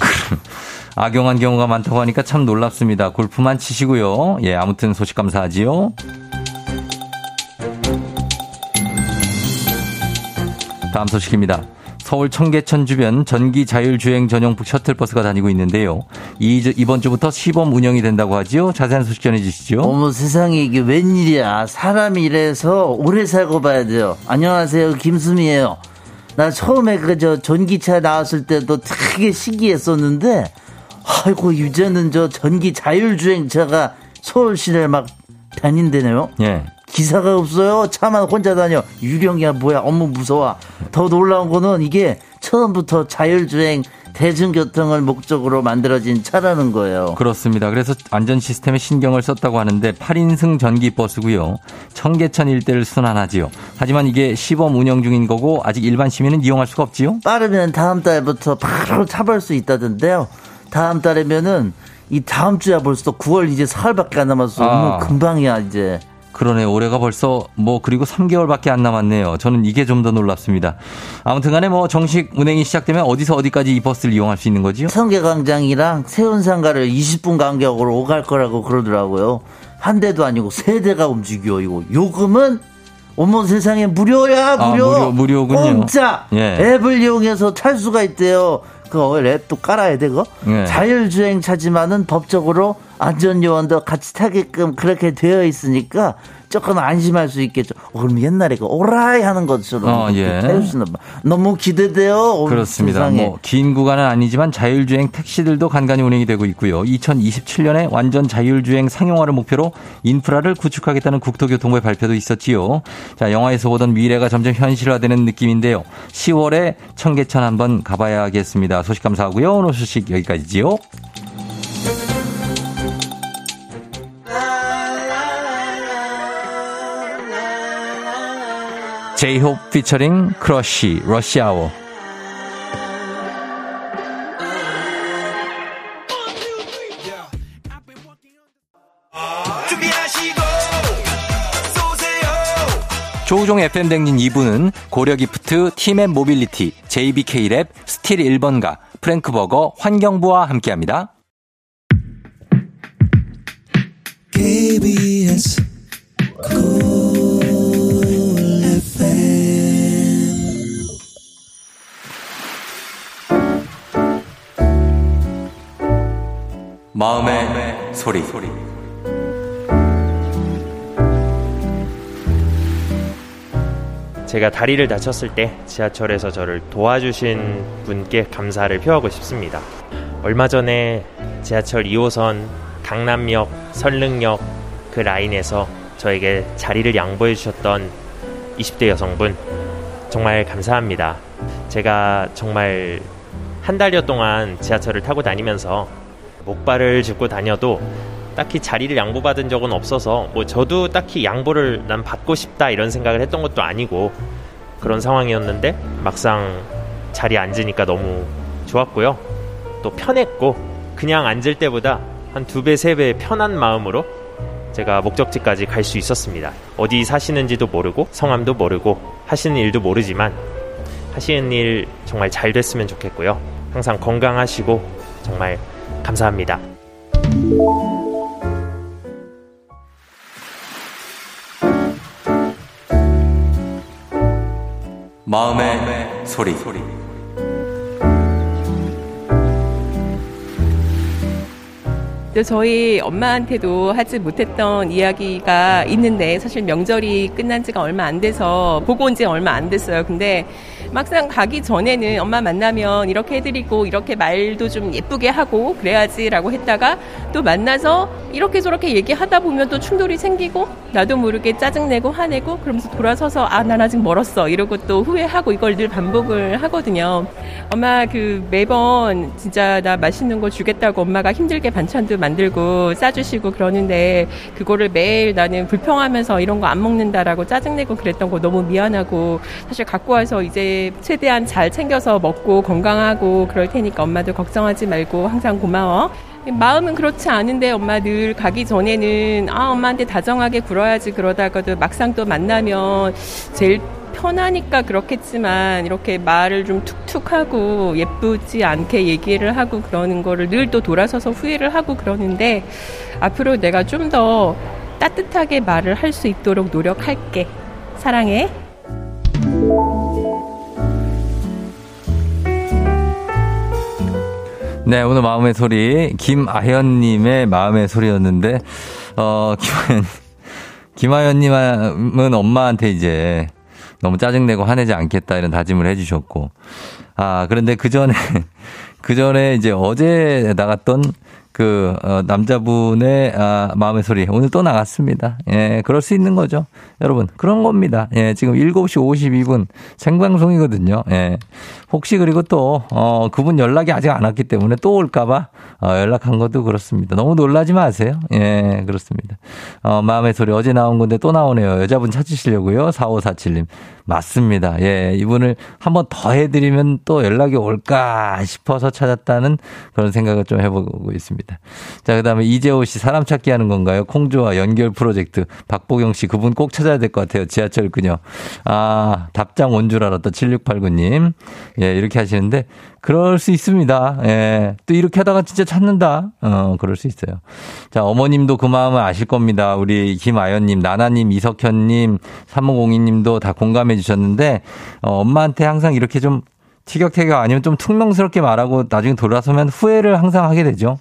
악용한 경우가 많다고 하니까 참 놀랍습니다. 골프만 치시고요. 예, 아무튼 소식 감사하지요. 다음 소식입니다. 서울 청계천 주변 전기 자율주행 전용 셔틀버스가 다니고 있는데요. 이, 이번 주부터 시범 운영이 된다고 하지요. 자세한 소식 전해 주시죠. 어머 세상에 이게 웬일이야. 사람이 이래서 오래 살고 봐야 돼요. 안녕하세요. 김수미예요. 나 처음에 그 저 전기차 나왔을 때도 되게 신기했었는데 아이고 이제는 저 전기 자율주행차가 서울 시내를 막 다닌대네요. 예. 기사가 없어요. 차만 혼자 다녀. 유령이야 뭐야. 어머 무서워. 더 놀라운 거는 이게 처음부터 자율주행 대중교통을 목적으로 만들어진 차라는 거예요. 그렇습니다. 그래서 안전 시스템에 신경을 썼다고 하는데 8인승 전기 버스고요. 청계천 일대를 순환하지요. 하지만 이게 시범 운영 중인 거고 아직 일반 시민은 이용할 수가 없지요. 빠르면 다음 달부터 바로 타볼 수 있다던데요. 다음 달이면은 이 다음 주야 벌써 9월 이제 사흘밖에 안 남았어. 아. 금방이야 이제. 그러네. 올해가 벌써 뭐 그리고 3개월밖에 안 남았네요. 저는 이게 좀 더 놀랍습니다. 아무튼 간에 뭐 정식 운행이 시작되면 어디서 어디까지 이 버스를 이용할 수 있는 거지요? 성계광장이랑 세운상가를 20분 간격으로 오갈 거라고 그러더라고요. 한 대도 아니고 세 대가 움직여. 이거 요금은 어머 세상에 무료야 무료. 아, 무료 무료군요. 공짜. 예. 앱을 이용해서 탈 수가 있대요. 그 랩도 깔아야 되고 네. 자율주행차지만은 법적으로 안전요원도 같이 타게끔 그렇게 되어 있으니까 조금 안심할 수 있겠죠. 어, 그럼 옛날에 그 오라이 하는 것처럼 어, 예. 태우시는 너무 기대돼요. 그렇습니다. 뭐 긴 구간은 아니지만 자율주행 택시들도 간간히 운행이 되고 있고요. 2027년에 완전 자율주행 상용화를 목표로 인프라를 구축하겠다는 국토교통부의 발표도 있었지요. 자, 영화에서 보던 미래가 점점 현실화되는 느낌인데요. 10월에 청계천 한번 가봐야겠습니다. 소식 감사하고요. 오늘 소식 여기까지지요. 제이홉 피처링 크러쉬 러시아워 조우종 FM 대행진 2부는 고려기프트, 팀앤 모빌리티, JBK랩, 스틸 1번가, 프랭크버거, 환경부와 함께합니다. KBS 마음의, 마음의 소리. 소리. 제가 다리를 다쳤을 때 지하철에서 저를 도와주신 분께 감사를 표하고 싶습니다. 얼마 전에 지하철 2호선 강남역, 설릉역 그 라인에서 저에게 자리를 양보해 주셨던 20대 여성분 정말 감사합니다. 제가 정말 한 달여 동안 지하철을 타고 다니면서 목발을 짚고 다녀도 딱히 자리를 양보받은 적은 없어서 뭐 저도 딱히 양보를 난 받고 싶다 이런 생각을 했던 것도 아니고 그런 상황이었는데 막상 자리에 앉으니까 너무 좋았고요. 또 편했고 그냥 앉을 때보다 한 두 배, 세 배 편한 마음으로 제가 목적지까지 갈 수 있었습니다. 어디 사시는지도 모르고 성함도 모르고 하시는 일도 모르지만 하시는 일 정말 잘 됐으면 좋겠고요. 항상 건강하시고 정말 감사합니다. 마음의, 마음의 소리. 소리. 저희 엄마한테도 하지 못했던 이야기가 있는데 사실 명절이 끝난 지가 얼마 안 돼서 보고 온 지 얼마 안 됐어요. 근데 막상 가기 전에는 엄마 만나면 이렇게 해드리고 이렇게 말도 좀 예쁘게 하고 그래야지라고 했다가 또 만나서 이렇게 저렇게 얘기하다 보면 또 충돌이 생기고 나도 모르게 짜증내고 화내고 그러면서 돌아서서 아 난 아직 멀었어 이러고 또 후회하고 이걸 늘 반복을 하거든요. 엄마 그 매번 진짜 나 맛있는 거 주겠다고 엄마가 힘들게 반찬도 만들고 싸주시고 그러는데 그거를 매일 나는 불평하면서 이런 거 안 먹는다라고 짜증내고 그랬던 거 너무 미안하고 사실 갖고 와서 이제 최대한 잘 챙겨서 먹고 건강하고 그럴 테니까 엄마도 걱정하지 말고 항상 고마워. 마음은 그렇지 않은데 엄마 늘 가기 전에는 아 엄마한테 다정하게 굴어야지 그러다가도 막상 또 만나면 제일 편하니까 그렇겠지만 이렇게 말을 좀 툭툭하고 예쁘지 않게 얘기를 하고 그러는 거를 늘 또 돌아서서 후회를 하고 그러는데 앞으로 내가 좀 더 따뜻하게 말을 할 수 있도록 노력할게. 사랑해. 네, 오늘 마음의 소리 김아현님의 마음의 소리였는데 어 [LAUGHS] 김아현 김아현님은 엄마한테 이제 너무 짜증내고 화내지 않겠다 이런 다짐을 해주셨고 아 그런데 그 전에 [LAUGHS] 그 전에 이제 어제 나갔던 그 어, 남자분의 아, 마음의 소리 오늘 또 나갔습니다. 예, 그럴 수 있는 거죠. 여러분 그런 겁니다. 예, 지금 7시 52분 생방송이거든요. 예. 혹시 그리고 또 어, 그분 연락이 아직 안 왔기 때문에 또 올까봐 어, 연락한 것도 그렇습니다. 너무 놀라지 마세요. 예, 그렇습니다. 어, 마음의 소리 어제 나온 건데 또 나오네요. 여자분 찾으시려고요. 4547님. 맞습니다. 예, 이분을 한번 더 해드리면 또 연락이 올까 싶어서 찾았다는 그런 생각을 좀 해보고 있습니다. 자, 그 다음에 이재호 씨 사람 찾기 하는 건가요? 콩조와 연결 프로젝트. 박보경 씨 그분 꼭 찾아야 될 것 같아요. 지하철 그녀. 아, 답장 온 줄 알았다. 7689님. 예, 이렇게 하시는데 그럴 수 있습니다. 예. 또 이렇게 하다가 진짜 찾는다. 어, 그럴 수 있어요. 자, 어머님도 그 마음을 아실 겁니다. 우리 김아연 님, 나나 님, 이석현 님, 3502 님도 다 공감해 주셨는데, 어, 엄마한테 항상 이렇게 좀 티격태격 아니면 좀 퉁명스럽게 말하고 나중에 돌아서면 후회를 항상 하게 되죠.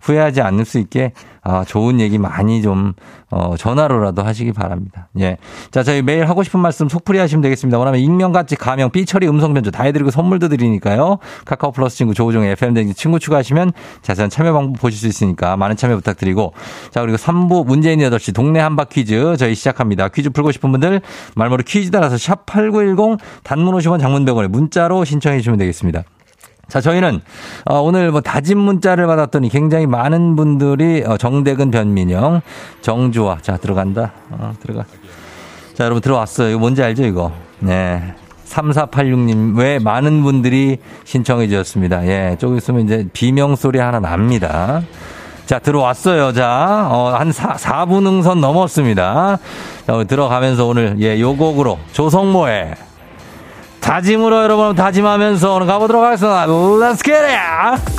후회하지 않을 수 있게 아, 좋은 얘기 많이 좀, 어, 전화로라도 하시기 바랍니다. 예. 자, 저희 매일 하고 싶은 말씀 속풀이 하시면 되겠습니다. 원하면 익명 같이 가명, 삐처리 음성 변조 다 해드리고 선물도 드리니까요. 카카오 플러스 친구 조우종의 FM댕지 친구 추가하시면 자세한 참여 방법 보실 수 있으니까 많은 참여 부탁드리고. 자, 그리고 3부 문재인 8시 동네 한바 퀴즈 저희 시작합니다. 퀴즈 풀고 싶은 분들 말머리 퀴즈 따라서 샵 8910 단문 50원 장문 100원에 문자로 신청해 주시면 되겠습니다. 자, 저희는 어, 오늘 뭐 다짐 문자를 받았더니 굉장히 많은 분들이 어, 정대근 변민영, 정주화. 자, 들어간다. 어, 들어가. 자, 여러분 들어왔어요. 이거 뭔지 알죠, 이거? 네. 3486님, 왜 많은 분들이 신청해 주셨습니다. 예, 조금 있으면 이제 비명 소리 하나 납니다. 자, 들어왔어요. 자, 어, 한 4, 4분 응선 넘었습니다. 자, 들어가면서 오늘, 예, 요 곡으로 조성모의 다짐으로 여러분 다짐하면서 오늘 가보도록 하겠습니다. Let's get it!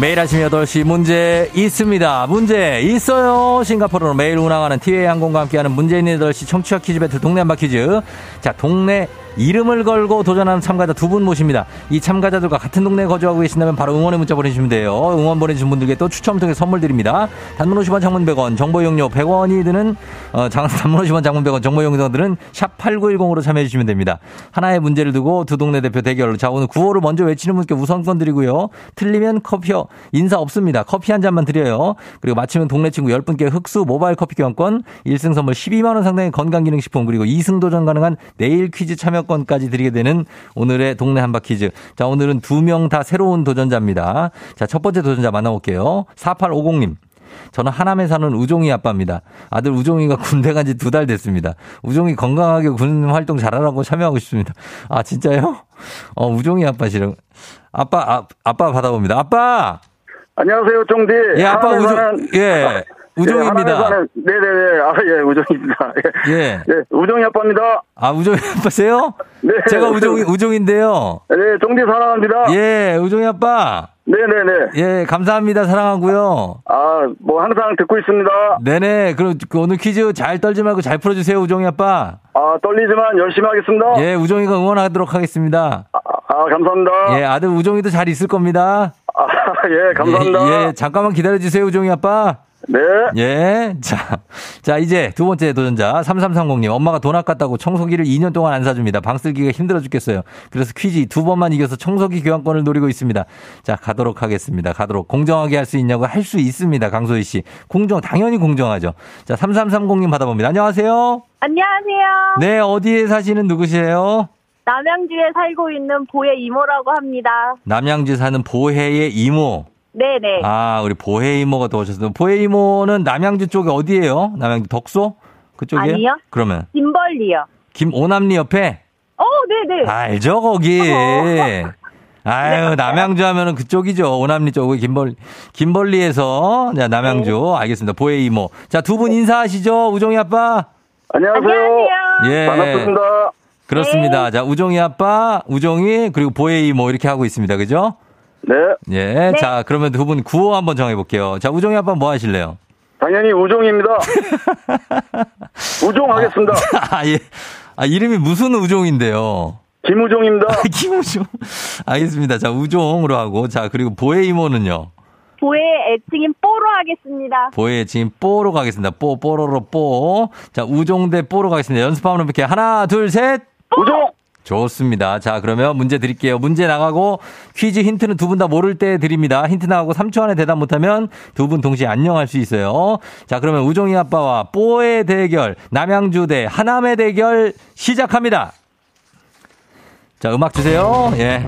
매일 아침 8시 문제 있습니다. 문제 있어요. 싱가포르로 매일 운항하는 티웨이 항공과 함께하는 문재인 8시 청취자 퀴즈 배틀 동네 한바 퀴즈. 자, 동네 이름을 걸고 도전하는 참가자 두 분 모십니다. 이 참가자들과 같은 동네에 거주하고 계신다면 바로 응원의 문자 보내주시면 돼요. 응원 보내주신 분들께 또 추첨 통해 선물 드립니다. 단문 50원 장문 100원 정보 용료 100원이 드는 어, 장, [LAUGHS] 단문 50원 장문 100원 정보 용료들은 샵 8910으로 참여해 주시면 됩니다. 하나의 문제를 두고 두 동네 대표 대결. 자 오늘 구호를 먼저 외치는 분께 우선권 드리고요. 틀리면 커피요. 인사 없습니다. 커피 한 잔만 드려요. 그리고 마치면 동네 친구 10분께 흑수 모바일 커피 교환권 1승 선물 12만 원 상당의 건강기능식품 그리고 2승 도전 가능한 내일 퀴즈 참여 권까지 드리게 되는 오늘의 동네 한바 퀴즈. 자, 오늘은 두 명 다 새로운 도전자입니다. 자, 첫 번째 도전자 만나볼게요. 4850님. 저는 하남에 사는 우종이 아빠입니다. 아들 우종이가 군대 간 지 두 달 됐습니다. 우종이 건강하게 군 활동 잘하라고 참여하고 싶습니다. 아, 진짜요? 어, 우종이 아빠시라고. 아빠, 아, 아빠 받아봅니다. 아빠! 안녕하세요, 종디. 예, 아빠 우종, 예. [LAUGHS] 우종입니다. 네, 네네 네. 아, 예, 우종입니다. 예. 예. 예, 우종이 아빠입니다. 아, 우종이 아빠세요? 네. 제가 우종이, 우종인데요. 네, 종디 사랑합니다. 예, 우종이 아빠. 네네네. 예, 감사합니다. 사랑하고요. 아, 뭐 항상 듣고 있습니다. 네네. 그럼 그 오늘 퀴즈 잘 떨지 말고 잘 풀어주세요, 우종이 아빠. 아, 떨리지만 열심히 하겠습니다. 예, 우종이가 응원하도록 하겠습니다. 아, 아 감사합니다. 예, 아들 우종이도 잘 있을 겁니다. 아, [LAUGHS] 예, 감사합니다. 예, 예 잠깐만 기다려주세요, 우종이 아빠. 네. 예. 자, 자, 이제 두 번째 도전자, 3330님. 엄마가 돈 아깝다고 청소기를 2년 동안 안 사줍니다. 방 쓸기가 힘들어 죽겠어요. 그래서 퀴즈 두 번만 이겨서 청소기 교환권을 노리고 있습니다. 자, 가도록 하겠습니다. 가도록. 공정하게 할 수 있냐고 할 수 있습니다. 강소희 씨. 공정, 당연히 공정하죠. 자, 3330님 받아봅니다. 안녕하세요. 안녕하세요. 네, 어디에 사시는 누구세요? 남양주에 살고 있는 보혜 이모라고 합니다. 남양주 사는 보혜의 이모. 네네. 아, 우리 보혜 이모가 또 오셨어요. 보혜 이모는 남양주 쪽에 어디예요? 남양주 덕소? 그쪽이에요? 아니요. 그러면? 김벌리요. 김오남리 옆에? 어, 네네. 알죠, 거기. [LAUGHS] 아유, 네. 남양주 하면은 그쪽이죠. 오남리 쪽, 김벌, 김벌리에서, 자, 남양주. 네. 알겠습니다. 보혜 이모. 자, 두 분 인사하시죠. 우종이 아빠. 안녕하세요. 안녕하세요. 예. 반갑습니다. 그렇습니다. 네. 자, 우종이 아빠, 우종이, 그리고 보혜 이모 이렇게 하고 있습니다. 그죠? 네. 예. 네. 자, 그러면 두 분 구호 한번 정해볼게요. 자, 우종이 아빠 뭐 하실래요? 당연히 우종입니다. [LAUGHS] 우종 하겠습니다. 아, 예. 아, 이름이 무슨 우종인데요? 김우종입니다. [LAUGHS] 김우종. 알겠습니다. 자, 우종으로 하고. 자, 그리고 보혜 이모는요? 보혜 애칭인 뽀로 하겠습니다. 보혜 애칭인 뽀로 가겠습니다. 뽀, 뽀로로 뽀. 자, 우종 대 뽀로 가겠습니다. 연습 한번 해볼게요. 하나, 둘, 셋. 우종! 좋습니다. 자, 그러면 문제 드릴게요. 문제 나가고 퀴즈 힌트는 두 분 다 모를 때 드립니다. 힌트 나가고 3초 안에 대답 못하면 두 분 동시에 안녕할 수 있어요. 자, 그러면 우종이 아빠와 뽀의 대결, 남양주 대 하남의 대결 시작합니다. 자, 음악 주세요. 예.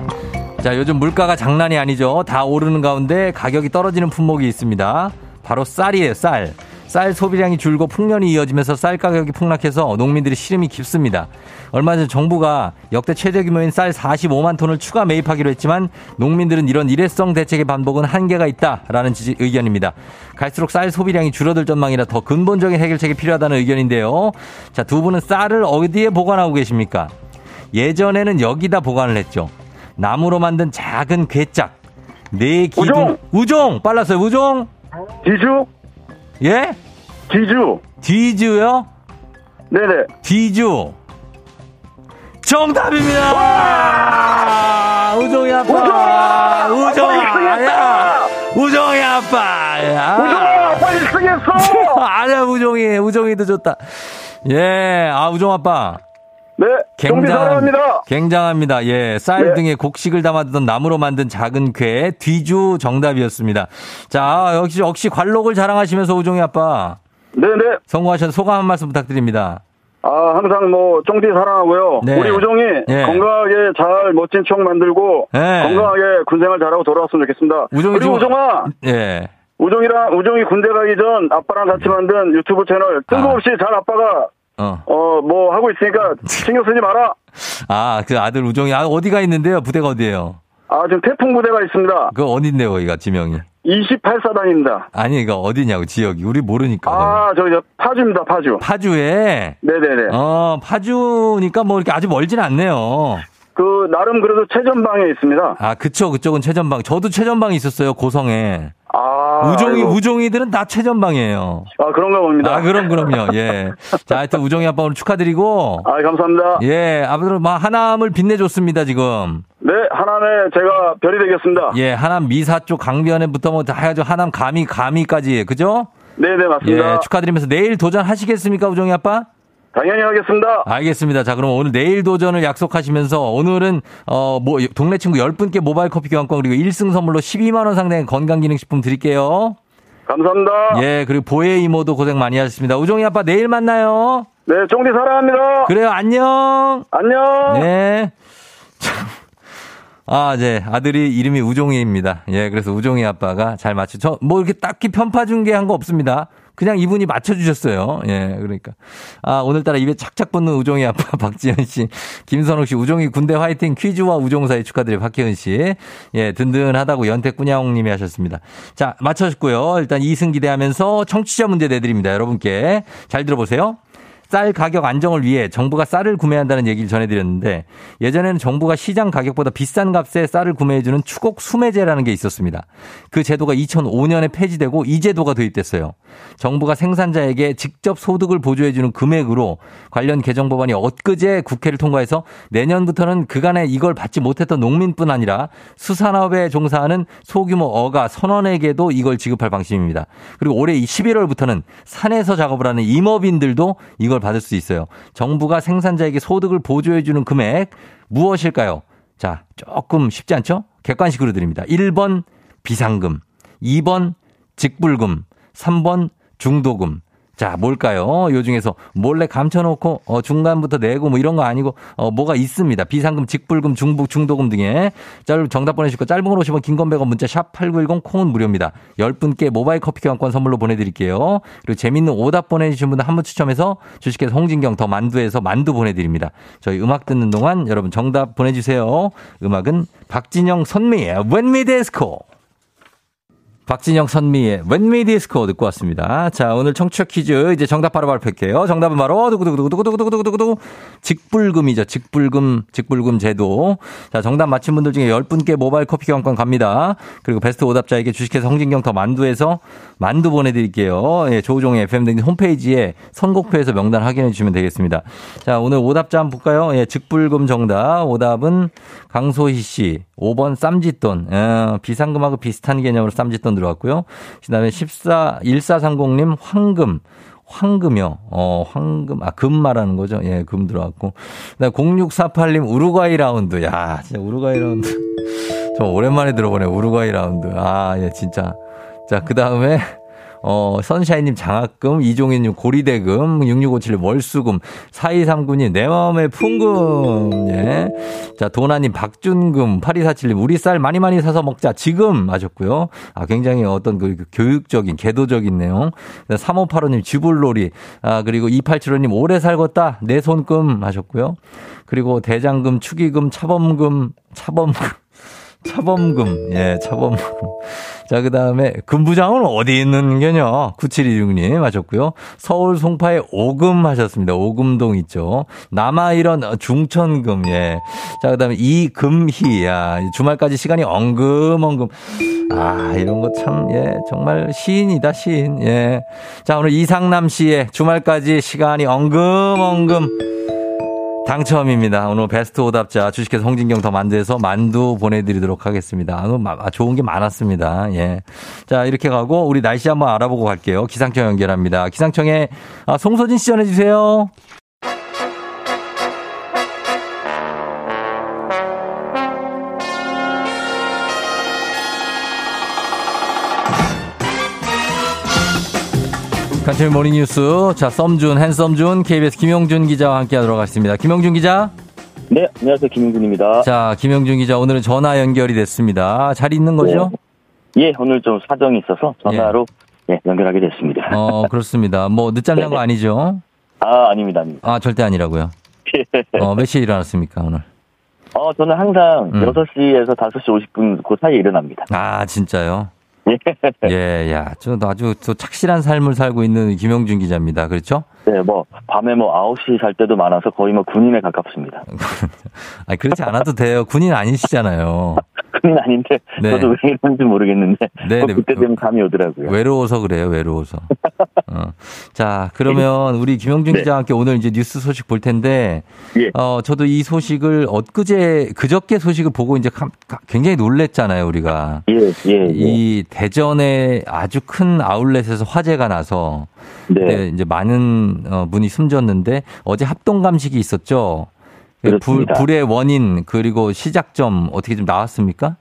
자, 요즘 물가가 장난이 아니죠. 다 오르는 가운데 가격이 떨어지는 품목이 있습니다. 바로 쌀이에요, 쌀. 쌀 소비량이 줄고 풍년이 이어지면서 쌀 가격이 폭락해서 농민들이 시름이 깊습니다. 얼마 전 정부가 역대 최대 규모인 쌀 45만 톤을 추가 매입하기로 했지만 농민들은 이런 일회성 대책의 반복은 한계가 있다라는 지지, 의견입니다. 갈수록 쌀 소비량이 줄어들 전망이라 더 근본적인 해결책이 필요하다는 의견인데요. 자, 두 분은 쌀을 어디에 보관하고 계십니까? 예전에는 여기다 보관을 했죠. 나무로 만든 작은 괴짝. 네 기둥. 우종! 우종! 빨랐어요, 우종! 지주? 예? 지주. 뒤즈요? 네네. 뒤주. 정답입니다! 와! 우종이 아빠! 우종이 아빠 야! 우종이 아빠! 야! 우종아, 아빠 1승했어! 아니야, 우종이. 우종이도 좋다. 예, 아, 우종 아빠. 네, 사랑합니다. 굉장합니다. 예, 쌀 네. 등에 곡식을 담아두던 나무로 만든 작은 괴 뒤주 정답이었습니다. 자, 역시 역시 관록을 자랑하시면서 우종이 아빠 네 네. 성공하셔서 소감 한 말씀 부탁드립니다. 아, 항상 뭐, 쫑디 사랑하고요. 네. 우리 우종이 네. 건강하게 잘 멋진 추억 만들고, 네. 건강하게 군생활 잘하고 돌아왔으면 좋겠습니다. 우종이 그리고 우종아, 예. 우종이랑, 우종이 군대 가기 전 아빠랑 같이 만든 유튜브 채널, 뜬금없이 잘 아빠가, 어. 어, 뭐 하고 있으니까 [LAUGHS] 신경 쓰지 마라. 아, 그 아들 우종이 아, 어디가 있는데요? 부대가 어디예요? 아, 지금 태풍 부대가 있습니다. 그 어딘데요, 거기가 지명이? 28사단입니다. 아니, 이거 어디냐고 지역이 우리 모르니까. 아, 저기, 저 파주입니다, 파주. 파주에 네네네. 어, 파주니까 뭐 이렇게 아주 멀진 않네요. 그, 나름 그래도 최전방에 있습니다. 아, 그쵸. 그쪽은 최전방. 저도 최전방에 있었어요. 고성에. 아, 우종이, 아이고. 우종이들은 다 최전방이에요. 아, 그런가 봅니다. 아, 그럼, 그럼요. 예. 자, 하여튼 우종이 아빠 오늘 축하드리고. 아, 감사합니다. 예, 아무튼 뭐 하남을 빛내줬습니다, 지금. 네, 하남에 제가 별이 되겠습니다. 예, 하남 미사 쪽 강변에부터 뭐 다 해가지고 하남 감이, 감이까지, 그죠? 네네, 네, 맞습니다. 예, 축하드리면서 내일 도전하시겠습니까, 우종이 아빠? 당연히 하겠습니다. 알겠습니다. 자, 그럼 오늘 내일 도전을 약속하시면서 오늘은 어 뭐 동네 친구 10분께 모바일 커피 교환권 그리고 1승 선물로 12만 원 상당의 건강기능식품 드릴게요. 감사합니다. 예, 그리고 보혜 이모도 고생 많이 하셨습니다. 우종이 아빠 내일 만나요. 네, 쫑디 사랑합니다. 그래요. 안녕. 안녕. 네. 아, 네. 아들이 이름이 우종이입니다. 예, 그래서 우종이 아빠가 잘 맞추. 저뭐 이렇게 딱히 편파 중계한 거 없습니다. 그냥 이분이 맞춰주셨어요. 예, 그러니까. 아, 오늘따라 입에 착착 붙는 우종이 아빠 [LAUGHS] 박지현 씨, 김선욱 씨, 우종이 군대 화이팅 퀴즈와 우종 사이 축하드려요. 박혜은 씨. 예, 든든하다고 연태꾸냐옹 님이 하셨습니다. 자, 맞춰셨고요. 일단 2승 기대하면서 청취자 문제 내드립니다. 여러분께. 잘 들어보세요. 쌀 가격 안정을 위해 정부가 쌀을 구매한다는 얘기를 전해드렸는데 예전에는 정부가 시장 가격보다 비싼 값에 쌀을 구매해주는 추곡 수매제라는 게 있었습니다. 그 제도가 2005년에 폐지되고 이 제도가 도입됐어요. 정부가 생산자에게 직접 소득을 보조해주는 금액으로 관련 개정 법안이 엊그제 국회를 통과해서 내년부터는 그간에 이걸 받지 못했던 농민뿐 아니라 수산업에 종사하는 소규모 어가 선원에게도 이걸 지급할 방침입니다. 그리고 올해 11월부터는 산에서 작업을 하는 임업인들도 이걸 받을 수 있어요. 정부가 생산자에게 소득을 보조해주는 금액 무엇일까요? 자, 조금 쉽지 않죠? 객관식으로 드립니다. 1번 비상금, 2번 직불금, 3번 중도금, 자, 뭘까요? 요 중에서 몰래 감춰놓고 어, 중간부터 내고 뭐 이런 거 아니고 어, 뭐가 있습니다. 비상금, 직불금, 중북, 중도금 등에 짧 정답 보내주시고 짧은 걸 오시면 긴건 100원 문자 샵 8910 콩은 무료입니다. 10분께 모바일 커피 교환권 선물로 보내드릴게요. 그리고 재밌는 오답 보내주신 분들 한 분 추첨해서 주식회사 홍진경 더 만두에서 만두 보내드립니다. 저희 음악 듣는 동안 여러분 정답 보내주세요. 음악은 박진영 선미의 We Disco. 박진영 선미의 웬미 디스코 듣고 왔습니다. 자, 오늘 청취자 퀴즈 이제 정답 바로 발표할게요. 정답은 바로 두구두구두구두구두구두구두구 직불금이죠. 직불금, 직불금 제도. 자, 정답 맞힌 분들 중에 10분께 모바일 커피 교환권 갑니다. 그리고 베스트 오답자에게 주식회사 홍진경 더 만두에서 만두 보내드릴게요. 예, 조우종의 FM 홈페이지에 선곡표에서 명단 확인해 주시면 되겠습니다. 자, 오늘 오답자 한번 볼까요? 예, 직불금 정답. 오답은 강소희 씨. 5번 쌈짓돈. 예, 비상금하고 비슷한 개념으로 쌈짓돈 들어왔고요. 그 다음에 14, 1430님 황금. 황금이요. 어, 황금. 아, 금 말하는 거죠. 예, 금 들어왔고. 그다음에 0648님 우루과이 라운드. 야, 진짜 우루과이 라운드. [LAUGHS] 좀 오랜만에 들어보네. 우루과이 라운드. 아, 예, 진짜. 자, 그 다음에 어, 선샤인님 장학금, 이종인님 고리대금, 6657님 월수금, 4239님 내 마음의 풍금, 예. 자, 도나님 박준금, 8247님 우리 쌀 많이 많이 사서 먹자, 지금 하셨고요. 아, 굉장히 어떤 그 교육적인, 개도적인 내용. 3585님 쥐불놀이, 아, 그리고 2875님 오래 살겄다, 내 손금 하셨고요. 그리고 대장금, 축의금, 차범금, 차범금. 차범금, 예, 차범금. [LAUGHS] 자, 그 다음에 금부장은 어디 있는 게냐? 9726님 하셨고요. 서울 송파에 오금 하셨습니다. 오금동 있죠. 남아 이런 중천금, 예. 자, 그 다음에 이금희, 야, 주말까지 시간이 엉금엉금. 아, 이런 거 참, 예, 정말 시인이다, 시인, 예. 자, 오늘 이상남 씨의 주말까지 시간이 엉금엉금. 당첨입니다. 오늘 베스트 오답자 주식회사 홍진경 더 만두에서 만두 보내드리도록 하겠습니다. 아, 좋은 게 많았습니다. 예. 자, 이렇게 가고 우리 날씨 한번 알아보고 갈게요. 기상청 연결합니다. 기상청에 아, 송소진 씨 전해주세요. 간첩의 모닝뉴스. 자, 썸준, 핸섬준, KBS 김용준 기자와 함께 하도록 하겠습니다. 김용준 기자. 네, 안녕하세요. 김용준입니다. 자, 김용준 기자, 오늘은 전화 연결이 됐습니다. 잘 있는 거죠? 네. 예, 오늘 좀 사정이 있어서 전화로 예. 예 연결하게 됐습니다. 어, 그렇습니다. 뭐, 늦잠 잔거 네. 아니죠? 아, 아닙니다, 아닙니다. 아, 절대 아니라고요? 어, 몇 시에 일어났습니까, 오늘? 어, 저는 항상 음. 6시에서 5시 50분 그 사이에 일어납니다. 아, 진짜요? 예, 야, 저 아주 또 착실한 삶을 살고 있는 김영준 기자입니다. 그렇죠? 네, 뭐 밤에 뭐 9시 살 때도 많아서 거의 뭐 군인에 가깝습니다. [LAUGHS] 아니 그렇지 않아도 돼요. 군인 아니시잖아요. 그건 아닌데 네. 저도 왜 이런지 모르겠는데 네, 네. 그때 되면 감이 오더라고요. 외로워서 그래요. 외로워서. [LAUGHS] 어. 자 그러면 우리 김영준 네. 기자와 함께 오늘 이제 뉴스 소식 볼 텐데 예. 어 저도 이 소식을 엊그제 그저께 소식을 보고 이제 굉장히 놀랬잖아요 우리가. 예, 예, 예. 이 대전에 아주 큰 아울렛에서 화재가 나서 네. 이제 많은 어, 분이 숨졌는데 어제 합동 감식이 있었죠. 불, 불의 원인 그리고 시작점 어떻게 좀 나왔습니까?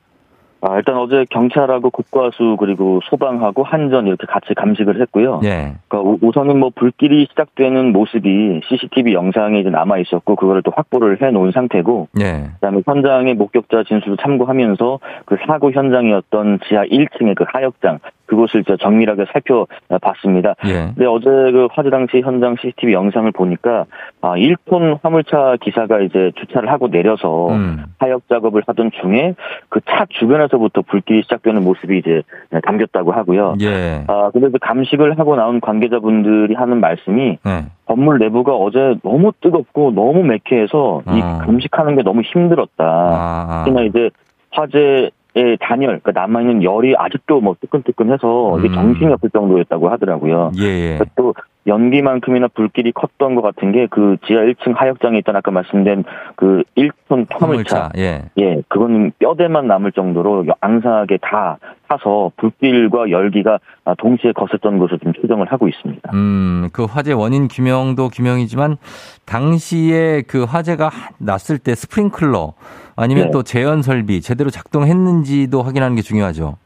아, 일단 어제 경찰하고 국과수 그리고 소방하고 한전 이렇게 같이 감식을 했고요. 예. 그러니까 우선은 뭐 불길이 시작되는 모습이 CCTV 영상에 이제 남아 있었고 그거를 또 확보를 해 놓은 상태고. 예. 그다음에 현장의 목격자 진술을 참고하면서 그 사고 현장이었던 지하 1층의 그 하역장 그곳을 저 정밀하게 살펴봤습니다. 예. 근데 어제 그 화재 당시 현장 CCTV 영상을 보니까 아 1톤 화물차 기사가 이제 주차를 하고 내려서 음. 하역 작업을 하던 중에 그 차 주변에서부터 불길이 시작되는 모습이 이제 담겼다고 하고요. 예. 아 근데 그 감식을 하고 나온 관계자분들이 하는 말씀이 예. 건물 내부가 어제 너무 뜨겁고 너무 매캐해서 어. 이 감식하는 게 너무 힘들었다. 아. 아. 특히나 이제 화재 예, 단열, 그러니까 남아있는 열이 아직도 뭐 뜨끈뜨끈해서 음. 정신이 없을 정도였다고 하더라고요. 예, 예. 또 연기만큼이나 불길이 컸던 것 같은 게 그 지하 1층 하역장에 있던 아까 말씀드린 그 1톤 화물차. 예. 예, 그거는 뼈대만 남을 정도로 앙상하게 다 타서 불길과 열기가 동시에 거셌던 것으로 좀 추정을 하고 있습니다. 음, 그 화재 원인 규명도 규명이지만 당시에 그 화재가 났을 때 스프링클러 아니면 네. 또 재현 설비 제대로 작동했는지도 확인하는 게 중요하죠.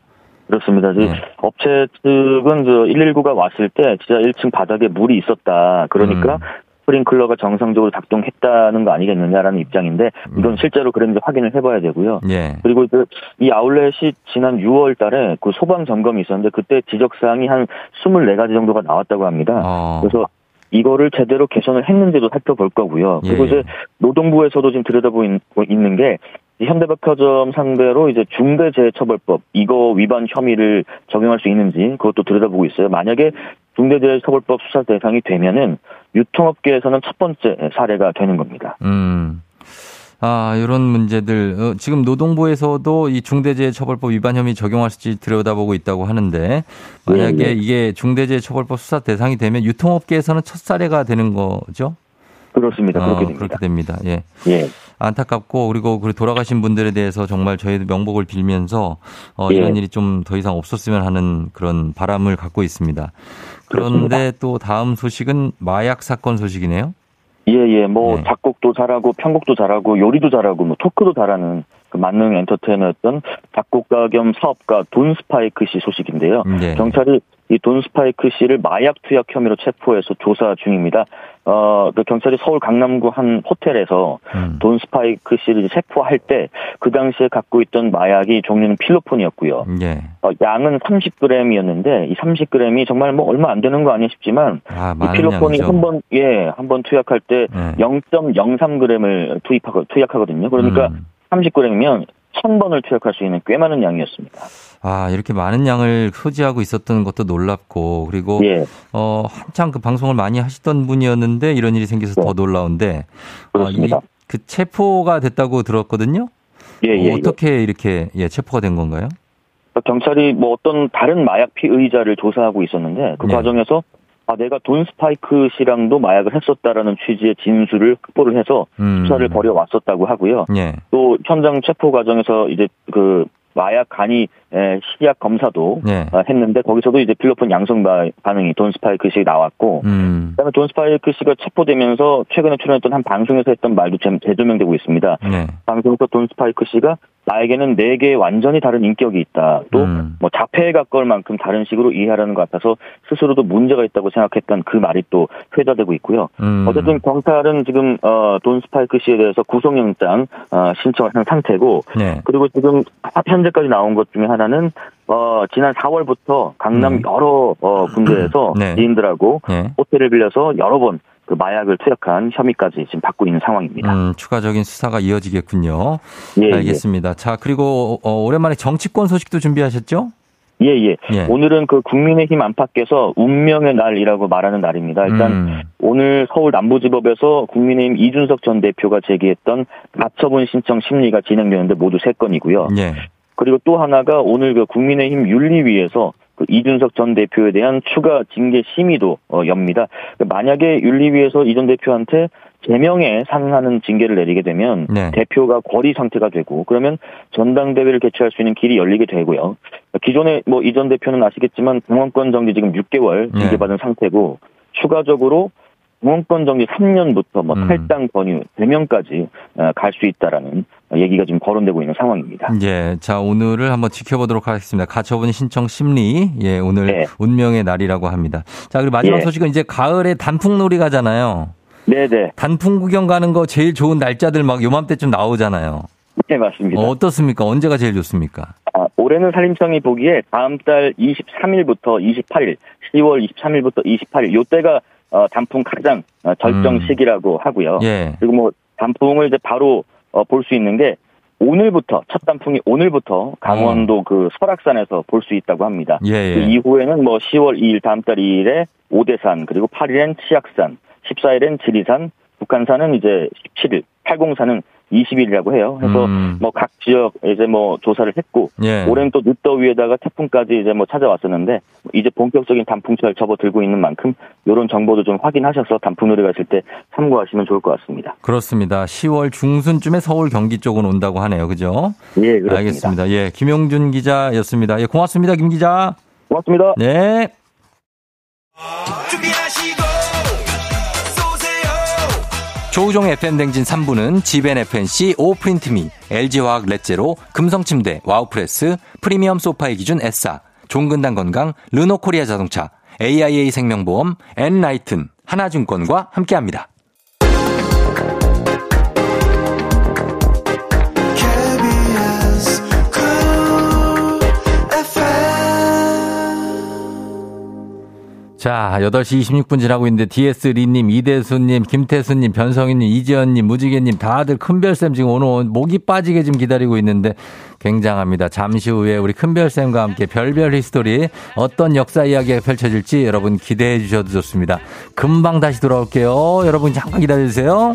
그렇습니다. 네. 업체 측은 그 119가 왔을 때 진짜 1층 바닥에 물이 있었다. 그러니까 음. 스프링클러가 정상적으로 작동했다는 거 아니겠느냐라는 입장인데 이건 음. 실제로 그런지 확인을 해봐야 되고요. 예. 그리고 그 이 아울렛이 지난 6월달에 그 소방 점검이 있었는데 그때 지적 사항이 한 24가지 정도가 나왔다고 합니다. 어. 그래서 이거를 제대로 개선을 했는지도 살펴볼 거고요. 그리고 예. 이제 노동부에서도 지금 들여다보고 있는 게 현대백화점 상대로 이제 중대재해처벌법 이거 위반 혐의를 적용할 수 있는지 그것도 들여다보고 있어요. 만약에 중대재해처벌법 수사 대상이 되면은 유통업계에서는 첫 번째 사례가 되는 겁니다. 음. 아, 이런 문제들. 어, 지금 노동부에서도 이 중대재해처벌법 위반 혐의 적용할지 들여다보고 있다고 하는데 만약에 네, 네. 이게 중대재해처벌법 수사 대상이 되면 유통업계에서는 첫 사례가 되는 거죠? 그렇습니다. 그렇게 어, 됩니다. 그렇게 됩니다. 예. 예. 안타깝고 그리고 그 돌아가신 분들에 대해서 정말 저희도 명복을 빌면서 어, 예. 이런 일이 좀 더 이상 없었으면 하는 그런 바람을 갖고 있습니다. 그런데 그렇습니다. 또 다음 소식은 마약 사건 소식이네요. 예, 예. 뭐 네. 작곡도 잘하고 편곡도 잘하고 요리도 잘하고 뭐 토크도 잘하는 그 만능 엔터테이너였던 작곡가 겸 사업가 돈 스파이크 씨 소식인데요. 네. 경찰이 이 돈 스파이크 씨를 마약 투약 혐의로 체포해서 조사 중입니다. 어, 그 경찰이 서울 강남구 한 호텔에서 음. 돈 스파이크 씨를 체포할 때 그 당시에 갖고 있던 마약이 종류는 필로폰이었고요. 예. 어, 양은 30g이었는데 이 30g이 정말 뭐 얼마 안 되는 거 아니야 싶지만 아, 이 필로폰이 한 번 예, 한 번 투약할 때 네. 0.03g을 투입하고 투약하거든요. 그러니까 음. 30g이면 1000번을 투약할 수 있는 꽤 많은 양이었습니다. 아, 이렇게 많은 양을 소지하고 있었던 것도 놀랍고, 그리고, 예. 어, 한창 그 방송을 많이 하시던 분이었는데 이런 일이 생겨서 네. 더 놀라운데, 어, 이, 그 체포가 됐다고 들었거든요? 예, 예, 예. 어떻게 이렇게, 예, 체포가 된 건가요? 경찰이 뭐 어떤 다른 마약 피의자를 조사하고 있었는데, 그 예. 과정에서 아, 내가 돈 스파이크 씨랑도 마약을 했었다라는 취지의 진술을 확보를 해서 음. 수사를 벌여 왔었다고 하고요. 예. 또 현장 체포 과정에서 이제 그 마약 간이 시약 검사도 네. 했는데 거기서도 이제 필로폰 양성 반응이 돈 스파이크 씨 나왔고 음. 그다음에 돈 스파이크 씨가 체포되면서 최근에 출연했던 한 방송에서 했던 말도 재조명되고 있습니다. 네. 방송에서 돈 스파이크 씨가 나에게는 네 개의 완전히 다른 인격이 있다. 또뭐 음. 자폐에 가까울 만큼 다른 식으로 이해하라는 것 같아서 스스로도 문제가 있다고 생각했던 그 말이 또 회자되고 있고요. 음. 어쨌든 경찰은 지금 어, 돈 스파이크 씨에 대해서 구속영장 어, 신청을 한 상태고 네. 그리고 지금 현재까지 나온 것 중에 하나는 어, 지난 4월부터 강남 음. 여러 어, 군데에서 네. 지인들하고 네. 호텔을 빌려서 여러 번 그 마약을 투약한 혐의까지 지금 받고 있는 상황입니다. 음, 추가적인 수사가 이어지겠군요. 예, 예. 알겠습니다. 예. 자, 그리고 어, 오랜만에 정치권 소식도 준비하셨죠? 예, 예, 예. 오늘은 그 국민의힘 안팎에서 운명의 날이라고 말하는 날입니다. 일단 음. 오늘 서울 남부지법에서 국민의힘 이준석 전 대표가 제기했던 가처분 신청 심리가 진행되는데 모두 세 건이고요. 예. 그리고 또 하나가 오늘 그 국민의힘 윤리위에서 그 이준석 전 대표에 대한 추가 징계 심의도 어, 엽니다. 만약에 윤리위에서 이 전 대표한테 제명에 상응하는 징계를 내리게 되면 네. 대표가 거리 상태가 되고 그러면 전당대회를 개최할 수 있는 길이 열리게 되고요. 기존에 뭐 이 전 대표는 아시겠지만 공원권 정지 지금 6개월 징계받은 네. 상태고 추가적으로 공원권 정지 3년부터 뭐 음. 탈당 권유 대명까지 어, 갈수 있다라는 얘기가 지금 거론되고 있는 상황입니다. 예. 자, 오늘을 한번 지켜보도록 하겠습니다. 가처분 신청 심리. 예, 오늘 네. 운명의 날이라고 합니다. 자, 그리고 마지막 예. 소식은 이제 가을에 단풍놀이 가잖아요. 네네. 단풍 구경 가는 거 제일 좋은 날짜들 막 요맘때쯤 나오잖아요. 네, 맞습니다. 어, 떻습니까 언제가 제일 좋습니까? 아, 올해는 산림청이 보기에 다음 달 23일부터 28일, 10월 23일부터 28일, 요때가 어, 단풍 가장 어, 절정 음. 시기라고 하고요. 예. 그리고 뭐 단풍을 이제 바로 어, 볼 수 있는 게 오늘부터 첫 단풍이 오늘부터 강원도 어. 그 설악산에서 볼 수 있다고 합니다. 예, 예. 그 이후에는 뭐 10월 2일 다음 달 2일에 오대산 그리고 8일엔 치악산 14일엔 지리산, 북한산은 이제 17일, 8공산은 20일이라고 해요. 그래서 음. 뭐각 지역 이제 뭐 조사를 했고 예. 올해는 또 늦더위에다가 태풍까지 이제 뭐 찾아왔었는데 이제 본격적인 단풍철 접어들고 있는 만큼 이런 정보도 좀 확인하셔서 단풍놀이 가실 때 참고하시면 좋을 것 같습니다. 그렇습니다. 10월 중순쯤에 서울 경기 쪽은 온다고 하네요. 그죠? 예, 그렇습니다. 알겠습니다. 예, 김용준 기자였습니다. 예, 고맙습니다. 김 기자. 고맙습니다. 네. 조우종의 FM대행진 3부는 지벤 FNC, 오프린트미, LG화학 렛제로, 금성침대, 와우프레스, 프리미엄 소파의 기준 S사, 종근당 건강, 르노코리아 자동차, AIA 생명보험, 엔라이튼, 하나증권과 함께합니다. 자, 8시 26분 지나고 있는데 DS 리님, 이대수님, 김태수님, 변성희님, 이지연님, 무지개님 다들 큰별쌤 지금 오늘 목이 빠지게 지금 기다리고 있는데 굉장합니다. 잠시 후에 우리 큰별쌤과 함께 별별 히스토리 어떤 역사 이야기가 펼쳐질지 여러분 기대해 주셔도 좋습니다. 금방 다시 돌아올게요. 여러분 잠깐 기다려주세요.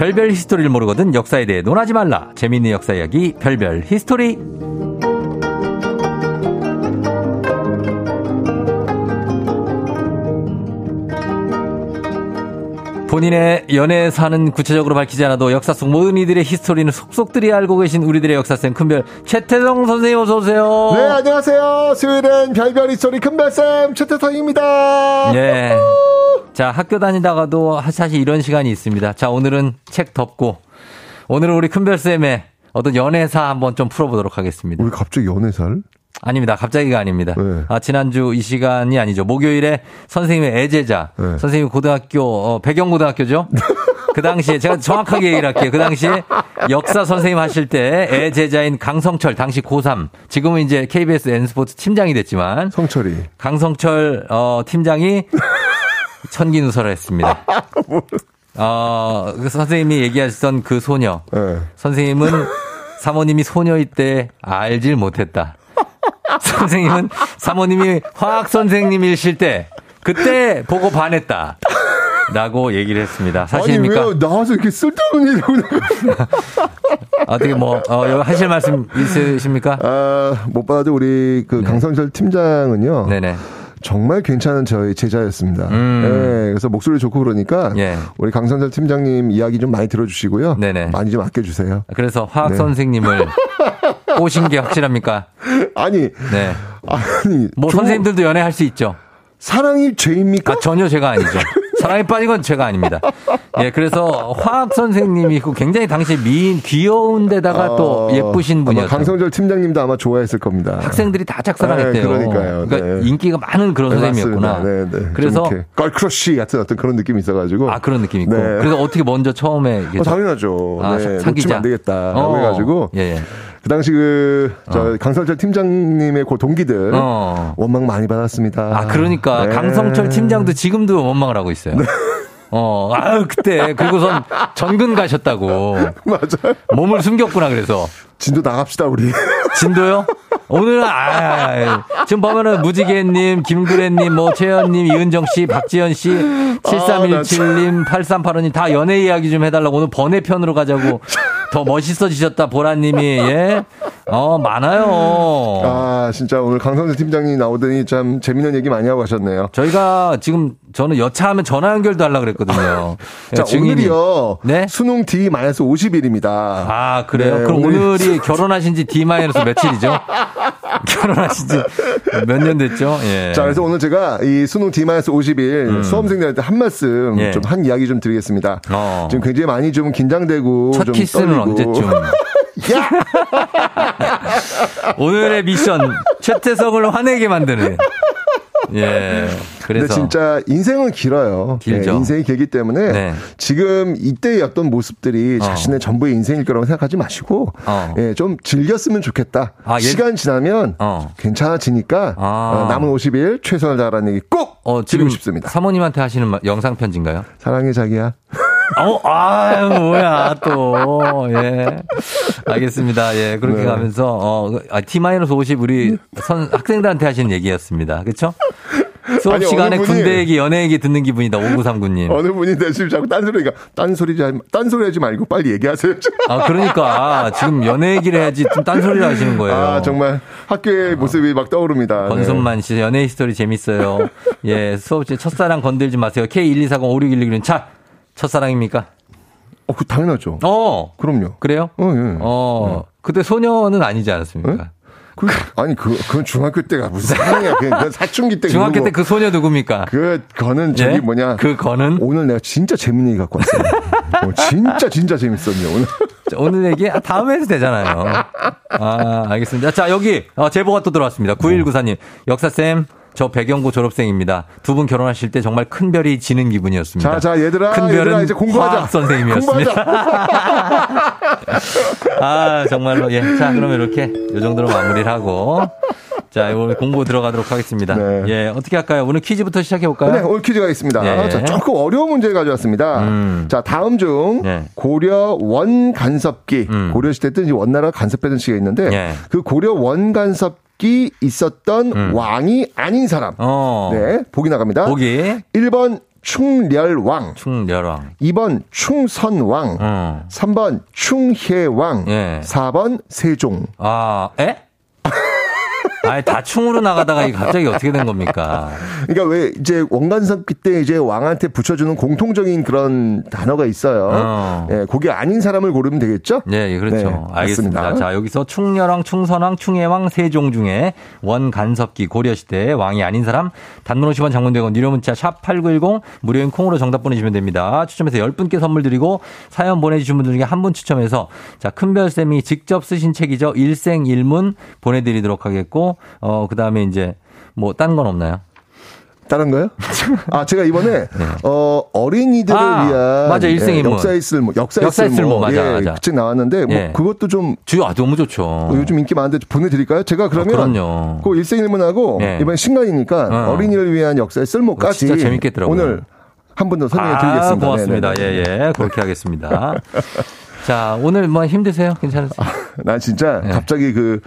별별 히스토리를 모르거든 역사에 대해 논하지 말라. 재미있는 역사 이야기 별별 히스토리. 본인의 연애사는 구체적으로 밝히지 않아도 역사 속 모든 이들의 히스토리는 속속들이 알고 계신 우리들의 역사쌤 큰별 최태성 선생님 어서 오세요. 네 안녕하세요. 수요일엔 별별 히스토리 큰별쌤 최태성입니다. 예. 자, 학교 다니다가도 사실 이런 시간이 있습니다. 자, 오늘은 책 덮고, 오늘은 우리 큰별쌤의 어떤 연애사 한번 좀 풀어보도록 하겠습니다. 우리 갑자기 연애사를? 아닙니다. 갑자기가 아닙니다. 네. 아, 지난주 이 시간이 아니죠. 목요일에 선생님의 애제자, 네. 선생님 고등학교, 어, 배경고등학교죠? [LAUGHS] 그 당시에 제가 정확하게 얘기를 할게요. 그 당시에 역사 선생님 하실 때 애제자인 강성철 당시 고3 지금은 이제 KBS N스포츠 팀장이 됐지만 성철이 강성철 어 팀장이 천기 누설을 했습니다. [LAUGHS] 어, 그 선생님이 얘기하셨던 그 소녀. 네. 선생님은 사모님이 소녀일 때 알질 못했다. 선생님은 사모님이 화학 선생님이실 때 그때 보고 반했다. 라고 얘기를 했습니다. 사실입니까? 아니, 왜 나와서 이렇게 쓸데없는 얘기를 어떻게 뭐, 어, 하실 말씀 있으십니까? 아, 못 봐도 우리 그 네. 강성철 팀장은요. 네네. 정말 괜찮은 저희 제자였습니다. 음. 네, 그래서 목소리 좋고 그러니까 예. 우리 강선철 팀장님 이야기 좀 많이 들어주시고요. 네네. 많이 좀 아껴주세요. 그래서 화학 네. 선생님을 [LAUGHS] 꼬신 게 확실합니까? 아니, 네. 아니, 뭐 조... 선생님들도 연애할 수 있죠. 사랑이 죄입니까? 아, 전혀 죄가 아니죠. 사랑에 빠진 건 죄가 아닙니다. 예, 그래서 화학 선생님이 있고 굉장히 당시 미인 귀여운 데다가 어, 또 예쁘신 분이었어요. 강성철 팀장님도 아마 좋아했을 겁니다. 학생들이 다 짝사랑했대요. 네, 그러니까요. 그러니까 네. 인기가 많은 그런 네, 선생님이었구나. 네, 네. 그래서 걸크러쉬 같은 어떤 그런 느낌이 있어가지고. 아 그런 느낌 있고. 네. 그래서 어떻게 먼저 처음에 어, 당연하죠. 아, 네. 사귀자 안 되겠다. 어. 해가지고. 예. 예. 그 당시 그, 저, 어. 강성철 팀장님의 그 동기들. 어. 원망 많이 받았습니다. 아, 그러니까. 네. 강성철 팀장도 지금도 원망을 하고 있어요. 네. 어, 아유, 그때. 그리고선 전근 가셨다고. [LAUGHS] 맞아요. 몸을 숨겼구나, 그래서. 진도 나갑시다, 우리. [LAUGHS] 진도요? 오늘은, 아, 지금 보면은 무지개님, 김구래님, 뭐, 최현님, 이은정 씨, 박지현 씨, 7317님, 아, 8385님 다 연애 이야기 좀 해달라고 오늘 번외편으로 가자고. 더 멋있어지셨다, 보라님이, 예? 어, 많아요. 아, 진짜 오늘 강성재 팀장님 나오더니 참 재밌는 얘기 많이 하고 가셨네요. 저희가 지금 저는 여차하면 전화 연결도 하려고 그랬거든요. 자, 증인이. 오늘이요. 네? 수능 D-50일입니다. 아, 그래요? 네, 그럼 오늘이, 오늘이 결혼하신 지 D-며칠이죠? [LAUGHS] 결혼하신 지 몇 년 됐죠? 예. 자, 그래서 오늘 제가 이 수능 D-50일 음. 수험생들한테 한 말씀 예. 좀한 이야기 좀 드리겠습니다. 어. 지금 굉장히 많이 좀 긴장되고 첫 좀 키스는 떨리고. 언제쯤? [LAUGHS] [LAUGHS] 오늘의 미션 최태석을 화내게 만드는. 예. [LAUGHS] 그래서 근데 진짜 인생은 길어요. 길죠. 네, 인생이 길기 때문에 네. 지금 이때의 어떤 모습들이 어. 자신의 전부의 인생일 거라고 생각하지 마시고 어. 예, 좀 즐겼으면 좋겠다. 아, 예. 시간 지나면 어. 괜찮아지니까 아. 어, 남은 50일 최선을 다하라는 얘기 꼭 어, 지금 싶습니다. 사모님한테 하시는 영상 편지인가요? 사랑해 자기야. 어, 아, 뭐야, 또. 예. 알겠습니다. 예. 그렇게 네. 가면서, 어, 아, T-50 우리 선, 학생들한테 하시는 얘기였습니다. 그쵸? 수업 아니, 시간에 군대 얘기, 연애 얘기 듣는 기분이다. 5939님. 어느 분이 내 지금 자꾸 딴소리가 딴소리 딴소리 하지 말고 빨리 얘기하세요. 아, 그러니까 지금 연애 얘기를 해야지 좀 딴소리를 하시는 거예요. 아, 정말 학교의 모습이 막 떠오릅니다. 권순만 씨 연애 히스토리 재밌어요. 예, 수업 시 첫사랑 건들지 마세요. K124056116는 차 첫사랑입니까? 어, 그 당연하죠. 어. 그럼요. 그래요? 어, 예. 어. 네. 그때 소녀는 아니지 않았습니까? 네? 그, 아니, 그, 그건 중학교 때가 무슨 [LAUGHS] 사랑이야. 그건 사춘기 때. 중학교 때 그 소녀 누굽니까? 그, 거는 저기 예? 뭐냐. 그 거는? 오늘 내가 진짜 재밌는 얘기 갖고 왔어요. [LAUGHS] 어, 진짜, 진짜 재밌었네요, 오늘. 오늘 얘기 아, 다음에 해도 되잖아요. 아, 알겠습니다. 자, 여기, 어, 제보가 또 들어왔습니다. 9194님. 역사쌤, 저 배경고 졸업생입니다. 두 분 결혼하실 때 정말 큰 별이 지는 기분이었습니다. 자, 자, 얘들아. 큰 별은 얘들아, 이제 공부하자. 선생님이었습니다. [LAUGHS] 아, 정말로. 예. 자, 그러면 이렇게 요 정도로 마무리를 하고. 자, 오늘 공부 들어가도록 하겠습니다. 네. 예, 어떻게 할까요? 오늘 퀴즈부터 시작해 볼까요? 네, 오늘 퀴즈가 있습니다. 예. 자, 조금 어려운 문제 가져왔습니다. 음. 자, 다음 중 예. 고려 원 간섭기, 음. 고려 시대 때 원나라 간섭했던 시기가 있는데 예. 그 고려 원 간섭 기 있었던 음. 왕이 아닌 사람. 어. 네, 보기 나갑니다. 보기. 1번 충렬왕. 충렬왕. 2번 충선왕. 어. 3번 충혜왕. 예. 4번 세종. 아, 에? 아니 다충으로 나가다가 갑자기 어떻게 된 겁니까? 그러니까 왜 이제 원간섭기 때 이제 왕한테 붙여주는 공통적인 그런 단어가 있어요. 어. 예, 그게 아닌 사람을 고르면 되겠죠? 네, 그렇죠. 네, 알겠습니다. 맞습니다. 자 여기서 충렬왕, 충선왕, 충혜왕, 세 종 중에 원간섭기 고려시대 왕이 아닌 사람 단문 50원 장문대원 유료 문자 샵 #8910 무료인 콩으로 정답 보내주시면 됩니다. 추첨해서 10분께 선물 드리고 사연 보내주신 분들 중에 한 분 추첨해서 자 큰별 쌤이 직접 쓰신 책이죠 일생일문 보내드리도록 하겠고. 어, 그 다음에 이제 뭐, 다른 건 없나요? 다른 거요? 아, 제가 이번에, [LAUGHS] 네. 어, 어린이들을 아, 위한. 맞아, 일생인문. 예, 역사의 쓸모, 역사의, 역사의 쓸모. 쓸모. 맞아, 예, 맞아. 그책 나왔는데, 뭐, 예. 그것도 좀. 주, 아, 너무 좋죠. 어, 요즘 인기 많은데 보내드릴까요? 제가 그러면. 아, 그럼요. 그 일생일문하고, 예. 이번에 신간이니까, 어. 린이를 위한 역사의 쓸모까지. 진짜 재밌겠더라고요. 오늘 한 번 더 설명해 드리겠습니다. 아, 고맙습니다. 예, 예. 그렇게 하겠습니다. [LAUGHS] 자, 오늘 뭐 힘드세요? 괜찮으세요? 아, 난 진짜 예. 갑자기 그,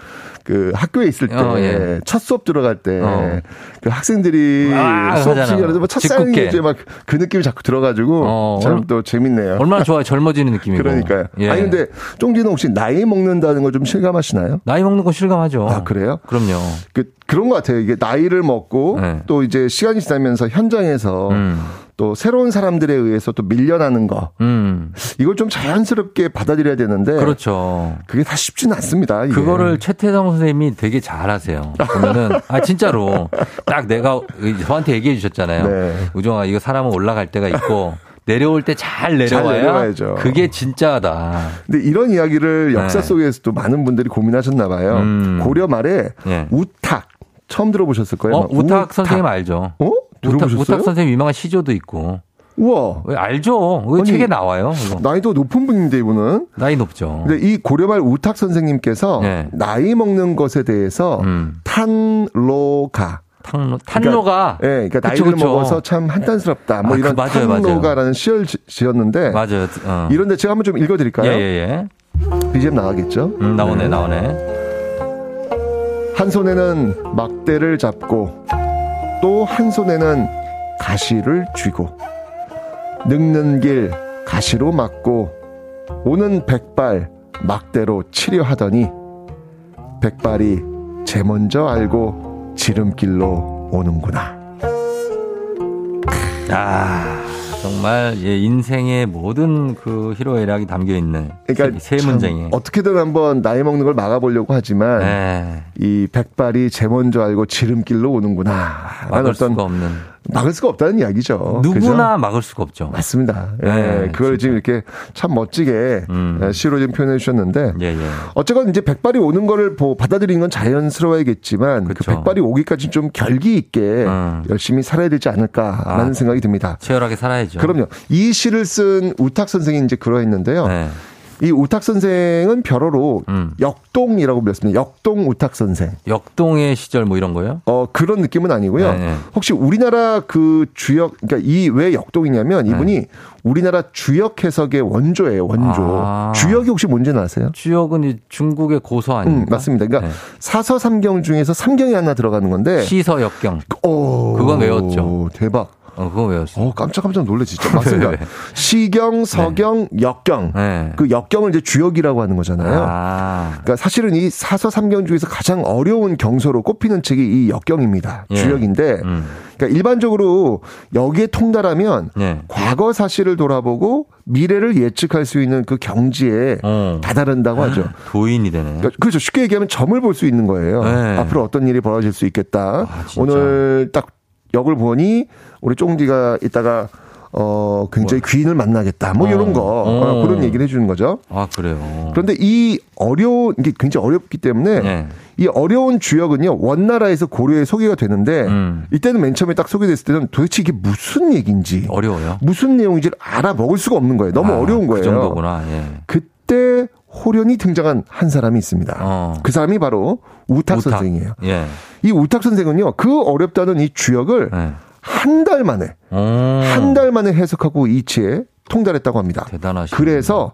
그 학교에 있을 때, 어, 예. 첫 수업 들어갈 때, 어. 그 학생들이 아, 수업 시간에도 뭐 첫사랑이 이제 막 그 느낌이 자꾸 들어가지고, 어, 참또 재밌네요. 얼마나 좋아요. 젊어지는 [LAUGHS] 느낌이고. 그러니까요. 예. 아니, 근데 쫑지는 혹시 나이 먹는다는 거좀 실감하시나요? 나이 먹는 거 실감하죠. 아, 그래요? 그럼요. 그, 그런 것 같아요. 이게 나이를 먹고, 네. 또 이제 시간이 지나면서 현장에서, 음. 또 새로운 사람들에 의해서 또 밀려나는 거. 음. 이걸 좀 자연스럽게 받아들여야 되는데. 그렇죠. 그게 다 쉽지는 않습니다. 이게. 그거를 최태성 선생님이 되게 잘하세요. 보면은 아 진짜로 딱 내가 저한테 얘기해 주셨잖아요. 네. 우정아 이거 사람은 올라갈 때가 있고 내려올 때 잘 내려와야 잘 그게 진짜다. 근데 이런 이야기를 역사 네. 속에서도 많은 분들이 고민하셨나 봐요. 음. 고려 말에 네. 우탁 처음 들어보셨을 거예요. 어, 우탁, 우탁, 선생님 알죠? 어? 들어보셨어요? 우탁, 우탁 선생님 유명한 시조도 있고. 우와. 왜 알죠? 왜 책에 나와요? 이거. 나이도 높은 분인데 이분은. 나이 높죠. 근데 이 고려말 우탁 선생님께서 네. 나이 먹는 것에 대해서 음. 탄로가 탄로, 탄로가. 그러니까, 예, 그러니까 그쵸, 나이를 그쵸. 먹어서 참 한탄스럽다. 뭐 아, 이런 그, 맞아요, 탄로가라는 시를 지었는데. 맞아요. 어. 이런데 제가 한번 좀 읽어드릴까요? 예, 예, 예. BGM 나가겠죠? 음, 나오네, 네. 나오네. 한 손에는 막대를 잡고 또 한 손에는 가시를 쥐고 늙는 길 가시로 막고 오는 백발 막대로 치료하더니 백발이 제 먼저 알고 지름길로 오는구나. 아, 정말 예, 인생의 모든 그 희로애락이 담겨 있는 그러니까 세, 세 문장이 어떻게든 한번 나이 먹는 걸 막아보려고 하지만 네. 이 백발이 제 먼저 알고 지름길로 오는구나. 아, 막을 수가 없는 막을 수가 없다는 이야기죠. 누구나 그죠? 막을 수가 없죠. 맞습니다. 예, 네, 그걸 진짜. 지금 이렇게 참 멋지게 음. 예, 시로 좀 표현해 주셨는데 예, 예. 어쨌건 이제 백발이 오는 거를 받아들이는 건 자연스러워야겠지만 그 백발이 오기까지 좀 결기 있게 음. 열심히 살아야 되지 않을까라는 아, 생각이 듭니다. 치열하게 살아야죠. 그럼요. 이 시를 쓴 우탁 선생이 이제 그러했는데요. 네. 이 우탁 선생은 별어로 음. 역동이라고 불렸습니다. 역동 우탁 선생. 역동의 시절 뭐 이런 거요? 어 그런 느낌은 아니고요. 네네. 네. 혹시 우리나라 그 주역 그러니까 이 왜 역동이냐면 이분이 네. 우리나라 주역 해석의 원조예요. 원조. 아. 주역이 혹시 뭔지는 아세요? 주역은 중국의 고서 아닙니까? 음, 맞습니다. 그러니까 네. 사서 삼경 중에서 삼경이 하나 들어가는 건데 시서 역경. 오, 그건 외웠죠. 대박. 어, 그거 외웠어요. 어, 깜짝깜짝 놀래, 진짜. 맞습니다. [LAUGHS] 네. 시경, 서경, 네. 역경. 네. 그 역경을 이제 주역이라고 하는 거잖아요. 아. 그러니까 사실은 이 사서 삼경 중에서 가장 어려운 경서로 꼽히는 책이 이 역경입니다. 예. 주역인데, 음. 그러니까 일반적으로 여기에 통달하면 예. 과거 사실을 돌아보고 미래를 예측할 수 있는 그 경지에 어. 다다른다고 하죠. 도인이 되네. 그러니까 그렇죠. 쉽게 얘기하면 점을 볼 수 있는 거예요. 네. 앞으로 어떤 일이 벌어질 수 있겠다. 아, 오늘 딱 역을 보니 우리 쫑디가 이따가 어, 굉장히 뭐. 귀인을 만나겠다. 뭐, 어. 이런 거. 어. 그런 얘기를 해주는 거죠. 아, 그래요. 그런데 이 어려운, 이게 굉장히 어렵기 때문에 네. 이 어려운 주역은요, 원나라에서 고려에 소개가 되는데 음. 이때는 맨 처음에 딱 소개됐을 때는 도대체 이게 무슨 얘기인지. 어려워요. 무슨 내용인지를 알아먹을 수가 없는 거예요. 너무 아, 어려운 그 거예요. 그 정도구나. 예. 그때 호련이 등장한 한 사람이 있습니다. 어. 그 사람이 바로 우탁, 우탁. 선생이에요. 예. 이 우탁 선생은요, 그 어렵다는 이 주역을 예. 한 달 만에 한달 만에 해석하고 이치에 통달했다고 합니다. 대단하시 그래서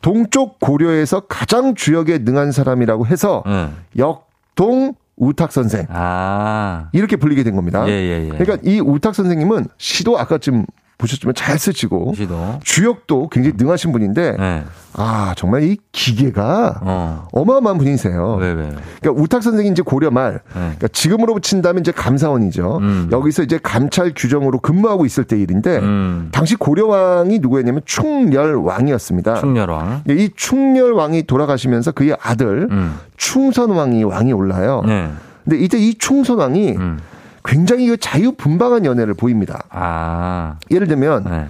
동쪽 고려에서 가장 주역에 능한 사람이라고 해서 네. 역동 우탁 선생 아. 이렇게 불리게 된 겁니다. 예, 예, 예. 그러니까 이 우탁 선생님은 시도 아까쯤 보셨지만 잘 쓰시고 시도. 주역도 굉장히 능하신 분인데 네. 아 정말 이 기계가 어. 마어마한 분이세요. 왜, 왜. 그러니까 우탁 선생이 이제 고려 말 네. 그러니까 지금으로 친다면 이제 감사원이죠. 음. 여기서 이제 감찰 규정으로 근무하고 있을 때 일인데 음. 당시 고려 왕이 누구였냐면 충렬 왕이었습니다. 충렬 왕. 이 충렬 왕이 돌아가시면서 그의 아들 음. 충선 왕이 왕이 올라요. 네. 근데 이제 이 충선 왕이 음. 굉장히 자유분방한 연애를 보입니다. 아. 예를 들면 네.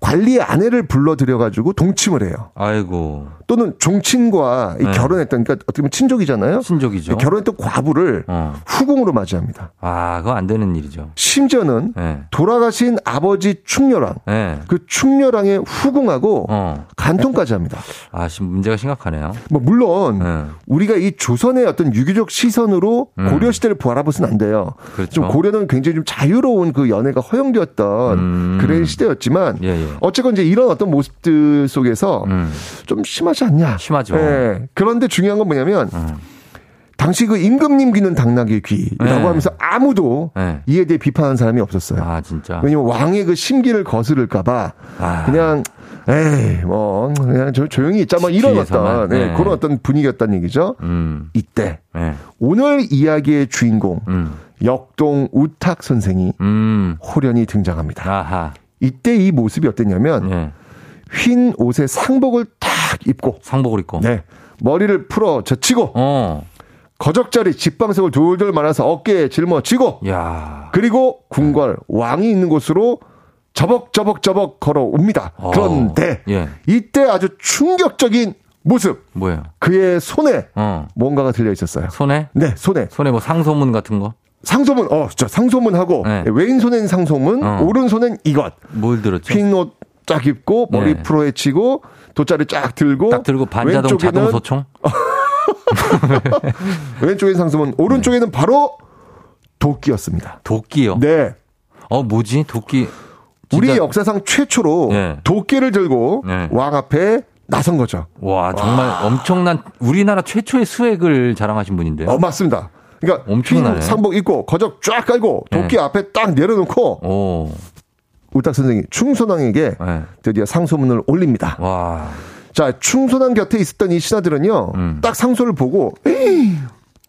관리의 아내를 불러들여가지고 동침을 해요. 아이고. 또는 종친과 네. 결혼했던, 그러니까 어떻게 보면 친족이잖아요. 친족이죠. 결혼했던 과부를 어. 후궁으로 맞이합니다. 아, 그거 안 되는 일이죠. 심지어는 네. 돌아가신 아버지 충렬왕, 네. 그 충렬왕의 후궁하고 어. 간통까지 합니다. 아, 문제가 심각하네요. 뭐 물론 네. 우리가 이 조선의 어떤 유교적 시선으로 음. 고려 시대를 바라보서는 안 돼요. 그렇죠. 좀 고려는 굉장히 좀 자유로운 그 연애가 허용되었던 음. 그런 시대였지만 예, 예. 어쨌건 이제 이런 어떤 모습들 속에서 음. 좀 심하지 않냐. 심하죠. 네. 그런데 중요한 건 뭐냐면 음. 당시 그 임금님 귀는 당나귀 귀라고 네. 하면서 아무도 네. 이에 대해 비판하는 사람이 없었어요. 아 진짜. 왜냐면 왕의 그 심기를 거스를까봐 아. 그냥 에이 뭐 그냥 조, 조용히 있자 뭐 이런 어떤 네, 네. 그런 어떤 분위기였다는 얘기죠. 음. 이때 네. 오늘 이야기의 주인공 음. 역동 우탁 선생이 음. 호련히 등장합니다. 아하. 이때 이 모습이 어땠냐면 예. 흰 옷에 상복을 딱 입고 상복을 입고 네. 머리를 풀어 젖히고 어. 거적자리 집방석을 돌돌 말아서 어깨에 짊어지고 야. 그리고 궁궐 왕이 있는 곳으로 저벅저벅저벅 걸어옵니다. 어. 그런데 예. 이때 아주 충격적인 모습. 뭐예요? 그의 손에 어. 뭔가가 들려 있었어요. 손에? 네, 손에. 손에 뭐 상소문 같은 거? 상소문, 어, 저 상소문하고 네. 왼손엔 상소문, 어. 오른손엔 이것. 뭘 들었죠? 흰옷 쫙 입고 머리 네. 풀어 헤치고 돗자리 쫙 들고 딱 들고 반자동 자동 소총. [LAUGHS] 왼쪽엔 상소문, 오른쪽에는 네. 바로 도끼였습니다. 도끼요? 네. 어, 뭐지? 도끼. 우리 역사상 최초로 네. 도끼를 들고 네. 왕 앞에 나선 거죠. 와, 정말 와. 엄청난 우리나라 최초의 수액을 자랑하신 분인데요. 어, 맞습니다. 그러니까 엄청나네. 상복 입고 거적 쫙 깔고 도끼 네. 앞에 딱 내려놓고 오. 우탁 선생이 충선왕에게 네. 드디어 상소문을 올립니다. 와. 자, 충선왕 곁에 있었던 이 신하들은요, 음. 딱 상소를 보고, 에이,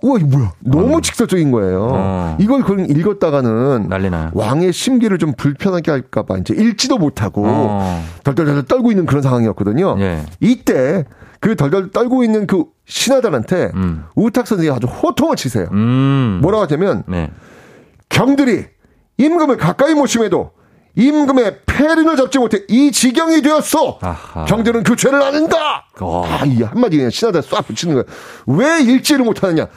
우와, 이 뭐야. 너무 어. 직설적인 거예요. 어. 이걸 그냥 읽었다가는 난리나요. 왕의 심기를 좀 불편하게 할까봐 이제 읽지도 못하고 어. 덜덜덜 떨고 있는 그런 상황이었거든요. 예. 이때 그 덜덜 떨고 있는 그 신하들한테 음. 우탁 선생이 아주 호통을 치세요. 음. 뭐라고 하냐면 네. 경들이 임금을 가까이 모심에도 임금의 폐륜을 잡지 못해 이 지경이 되었어. 아하. 그 죄를 아는다. 어. 아, 이 한마디 그냥 신하다 쏴 붙이는 거야. 왜 읽지를 못하느냐.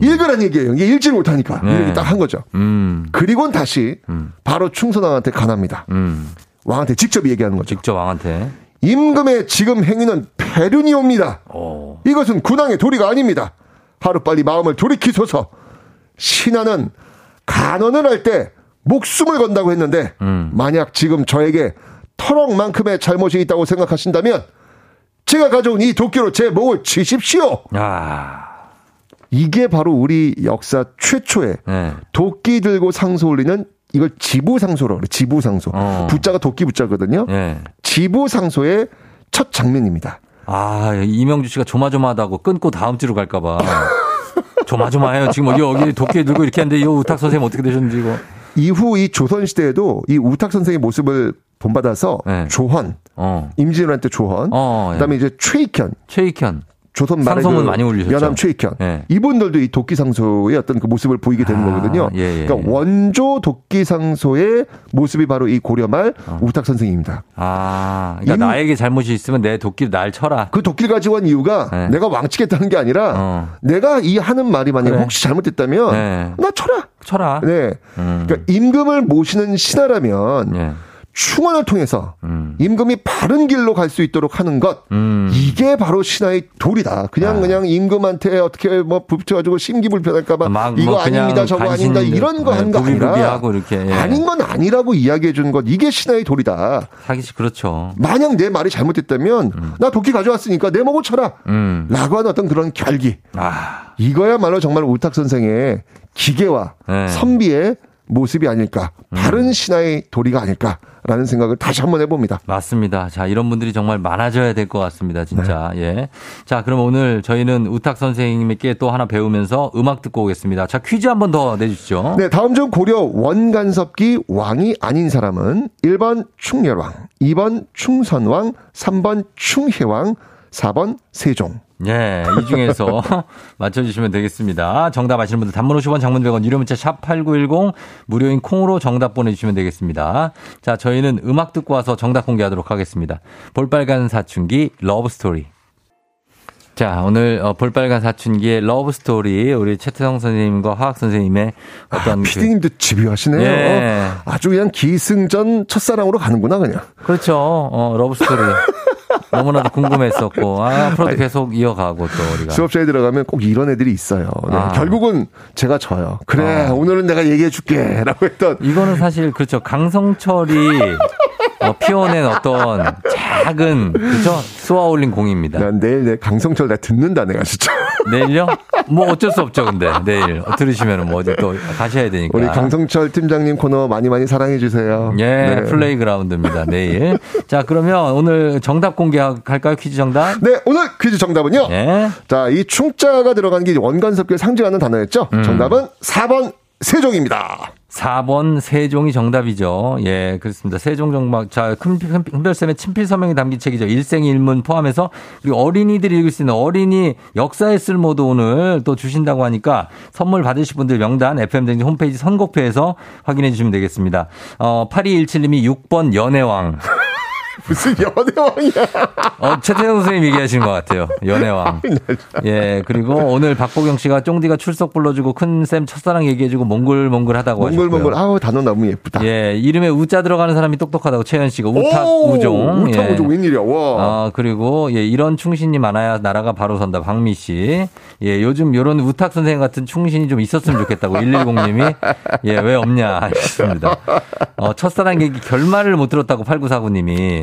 읽으란 얘기예요. 이게 읽지를 못하니까. 네. 이렇게 딱 한 거죠. 음. 그리고는 다시 음. 바로 충선왕한테 가납니다. 음. 왕한테 직접 얘기하는 거죠. 직접 왕한테. 임금의 지금 행위는 폐륜이 옵니다. 오. 이것은 군왕의 도리가 아닙니다. 하루빨리 마음을 돌이키소서. 신하는 간언을 할때 목숨을 건다고 했는데 음. 만약 지금 저에게 터럭만큼의 잘못이 있다고 생각하신다면 제가 가져온 이 도끼로 제 목을 치십시오. 아. 이게 바로 우리 역사 최초의 네. 도끼 들고 상소 올리는 이걸 지부상소로 그래. 지부상소. 어. 부자가 도끼 부자거든요. 네. 지부상소의 첫 장면입니다. 아, 이명주 씨가 조마조마하다고 끊고 다음 주로 갈까봐. [LAUGHS] 조마조마해요. 지금 여기 도끼 들고 이렇게 하는데 이 우탁 선생님 어떻게 되셨는지 이거. 이후 이 조선 시대에도 이 우탁 선생의 모습을 본받아서 네. 조헌, 어. 임진왜란 때 조헌, 어, 예. 그다음에 이제 최익현, 최익현, 조선 말의 그 많이 올리셨죠. 연암 최익현 예. 이분들도 이 도끼 상소의 어떤 그 모습을 보이게 되는 아, 거거든요. 예, 예, 그러니까 원조 도끼 상소의 모습이 바로 이 고려말 어. 우탁 선생입니다. 아, 그러니까 임, 나에게 잘못이 있으면 내 도끼를 날 쳐라. 그 도끼를 가지고 한 이유가 예. 내가 왕치겠다는 게 아니라 어. 내가 이 하는 말이 만약 그래. 혹시 잘못됐다면 예. 나 쳐라. 쳐라. 네. 음. 그러니까 임금을 모시는 신하라면. 예. 충원을 통해서 음. 임금이 바른 길로 갈 수 있도록 하는 것 음. 이게 바로 신하의 도리다. 그냥 아. 그냥 임금한테 어떻게 뭐 붙여가지고 심기불편할까봐 이거 뭐 아닙니다, 저거 아닙니다 이런 거 하는 거 아니라 이렇게, 예. 아닌 건 아니라고 이야기해 주는 것 이게 신하의 도리다. 사기씨 그렇죠. 만약 내 말이 잘못됐다면 음. 나 도끼 가져왔으니까 내 목을 쳐라. 음. 라고 하는 어떤 그런 결기. 아. 이거야말로 정말 우탁 선생의 기계와 네. 선비의 모습이 아닐까. 바른 음. 신하의 도리가 아닐까 라는 생각을 다시 한번 해봅니다. 맞습니다. 자, 이런 분들이 정말 많아져야 될 것 같습니다. 진짜. 네. 예. 자, 그럼 오늘 저희는 우탁 선생님께 또 하나 배우면서 음악 듣고 오겠습니다. 자, 퀴즈 한번 더 내주시죠. 네, 다음 중 고려 원간섭기 왕이 아닌 사람은 1번 충렬왕, 2번 충선왕, 3번 충혜왕, 4번 세종. 예, 이 중에서 [LAUGHS] 맞춰주시면 되겠습니다. 정답 아시는 분들 단문 50원, 장문 100원, 유료 문자 샵 8910 무료인 콩으로 정답 보내주시면 되겠습니다. 자, 저희는 음악 듣고 와서 정답 공개하도록 하겠습니다. 볼빨간 사춘기 러브스토리. 자, 오늘 어, 볼빨간 사춘기의 러브 스토리 우리 최태성 선생님과 화학 선생님의 어떤 아, 피디님도 그... 집요하시네요. 예. 아주 그냥 기승전 첫사랑으로 가는구나 그냥. 그렇죠. 어, 러브 스토리. [LAUGHS] 너무나도 궁금했었고 아, 앞으로도 계속 이어가고 또 우리가 수업자에 들어가면 꼭 이런 애들이 있어요. 네. 아. 결국은 제가 져요. 그래 아. 오늘은 내가 얘기해 줄게라고 [LAUGHS] 했던 이거는 사실 그렇죠. 강성철이 [LAUGHS] 어, 피워낸 어떤 작은 그죠 쏘아 올린 공입니다. 난 내일 내 강성철 나 듣는다 내가 진짜. [LAUGHS] 내일요? 뭐 어쩔 수 없죠 근데 내일 들으시면 뭐 어디 또 가셔야 되니까. 우리 강성철 팀장님 코너 많이 많이 사랑해 주세요. 예, 네. 플레이그라운드입니다 내일. 자 그러면 오늘 정답 공개할까요 퀴즈 정답? 네 오늘 퀴즈 정답은요. 예. 자, 이 충자가 들어간 게 원 간섭기를 상징하는 단어였죠. 음. 정답은 4번 세종입니다. 4번 세종이 정답이죠. 예, 그렇습니다. 세종 정막. 자, 큰별쌤의 친필 서명이 담긴 책이죠. 일생 일문 포함해서 그리고 어린이들이 읽을 수 있는 어린이 역사의 쓸모도 오늘 또 주신다고 하니까 선물 받으실 분들 명단 FM댕지 홈페이지 선곡표에서 확인해 주시면 되겠습니다. 어, 8217님이 6번 연애왕. [LAUGHS] [LAUGHS] 무슨 연애왕이야. 어, 최태성 선생님 얘기하시는 것 같아요. 연애왕. [LAUGHS] 예, 그리고 오늘 박보경 씨가 쫑디가 출석 불러주고 큰 쌤 첫사랑 얘기해주고 몽글몽글 하다고 하셨고요. 몽글몽글, 아우, 단어 너무 예쁘다. 예, 이름에 우자 들어가는 사람이 똑똑하다고 채연 씨가 우탁 우종. 우탁 예. 우종 웬일이야, 와. 어, 그리고 예, 이런 충신이 많아야 나라가 바로 선다. 박미 씨. 예, 요즘 요런 우탁 선생님 같은 충신이 좀 있었으면 좋겠다고 110님이 예, 왜 없냐 하셨습니다. 어, 첫사랑 얘기 결말을 못 들었다고 8949님이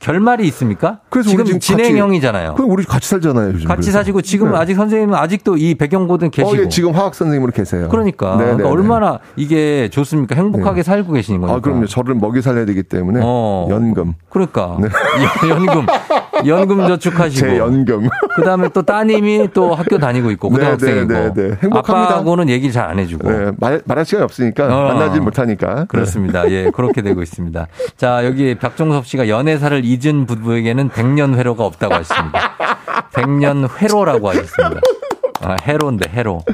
결말이 있습니까? 그래서 지금, 지금 진행형이잖아요. 그럼 우리 같이 살잖아요. 요즘 같이 그래서. 사시고 지금 네. 아직 선생님은 아직도 이 배경고든 계시고. 어, 예, 지금 화학 선생님으로 계세요. 그러니까, 네, 그러니까 네, 얼마나 이게 좋습니까? 행복하게 네. 살고 계시는 거니까. 아, 그럼요. 저를 먹이 살려야 되기 때문에 어. 연금. 그러니까 네. 연금, 연금 저축하시고. 제 연금. 그다음에 또 따님이 또 학교 다니고 있고 고등학생이고. 네, 네, 행복합니다. 아빠하고는 얘기를 잘 안 해주고. 네, 말, 말할 시간이 없으니까 어. 만나지 못하니까. 그렇습니다. 예, 그렇게 되고 있습니다. 자, 여기 박종섭 씨가 연애사를 잊은 부부에게는 백년 회로가 없다고 하셨습니다. 백년 회로라고 하셨습니다. 아, 해로인데, 해로.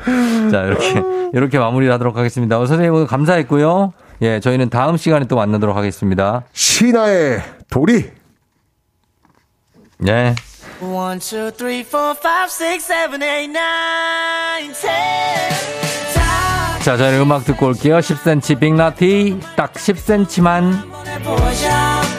자, 이렇게, 이렇게 마무리 하도록 하겠습니다. 어, 선생님 오늘 감사했고요. 예, 저희는 다음 시간에 또 만나도록 하겠습니다. 신화의 도리. 네. 1, 2, 3, 4, 5, 6, 7, 8, 9, 10. 자, 저희 음악 듣고 올게요. 10cm 빅나티. 딱 10cm만.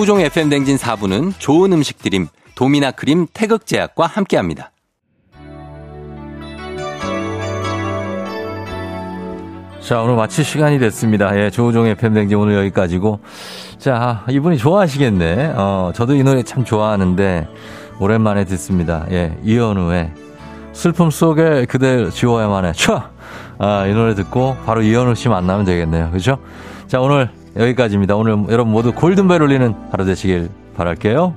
조우종 FM 댕진 4부는 좋은 음식 드림, 도미나 크림 태극제약과 함께합니다. 자, 오늘 마칠 시간이 됐습니다. 예, 조우종 FM 댕진 오늘 여기까지고. 자, 이분이 좋아하시겠네. 어, 저도 이 노래 참 좋아하는데, 오랜만에 듣습니다. 예, 이현우의 슬픔 속에 그댈 지워야만 해. 촤! 아, 이 노래 듣고 바로 이현우 씨 만나면 되겠네요. 그죠? 자, 오늘 여기까지입니다. 오늘 여러분 모두 골든벨 울리는 하루 되시길 바랄게요.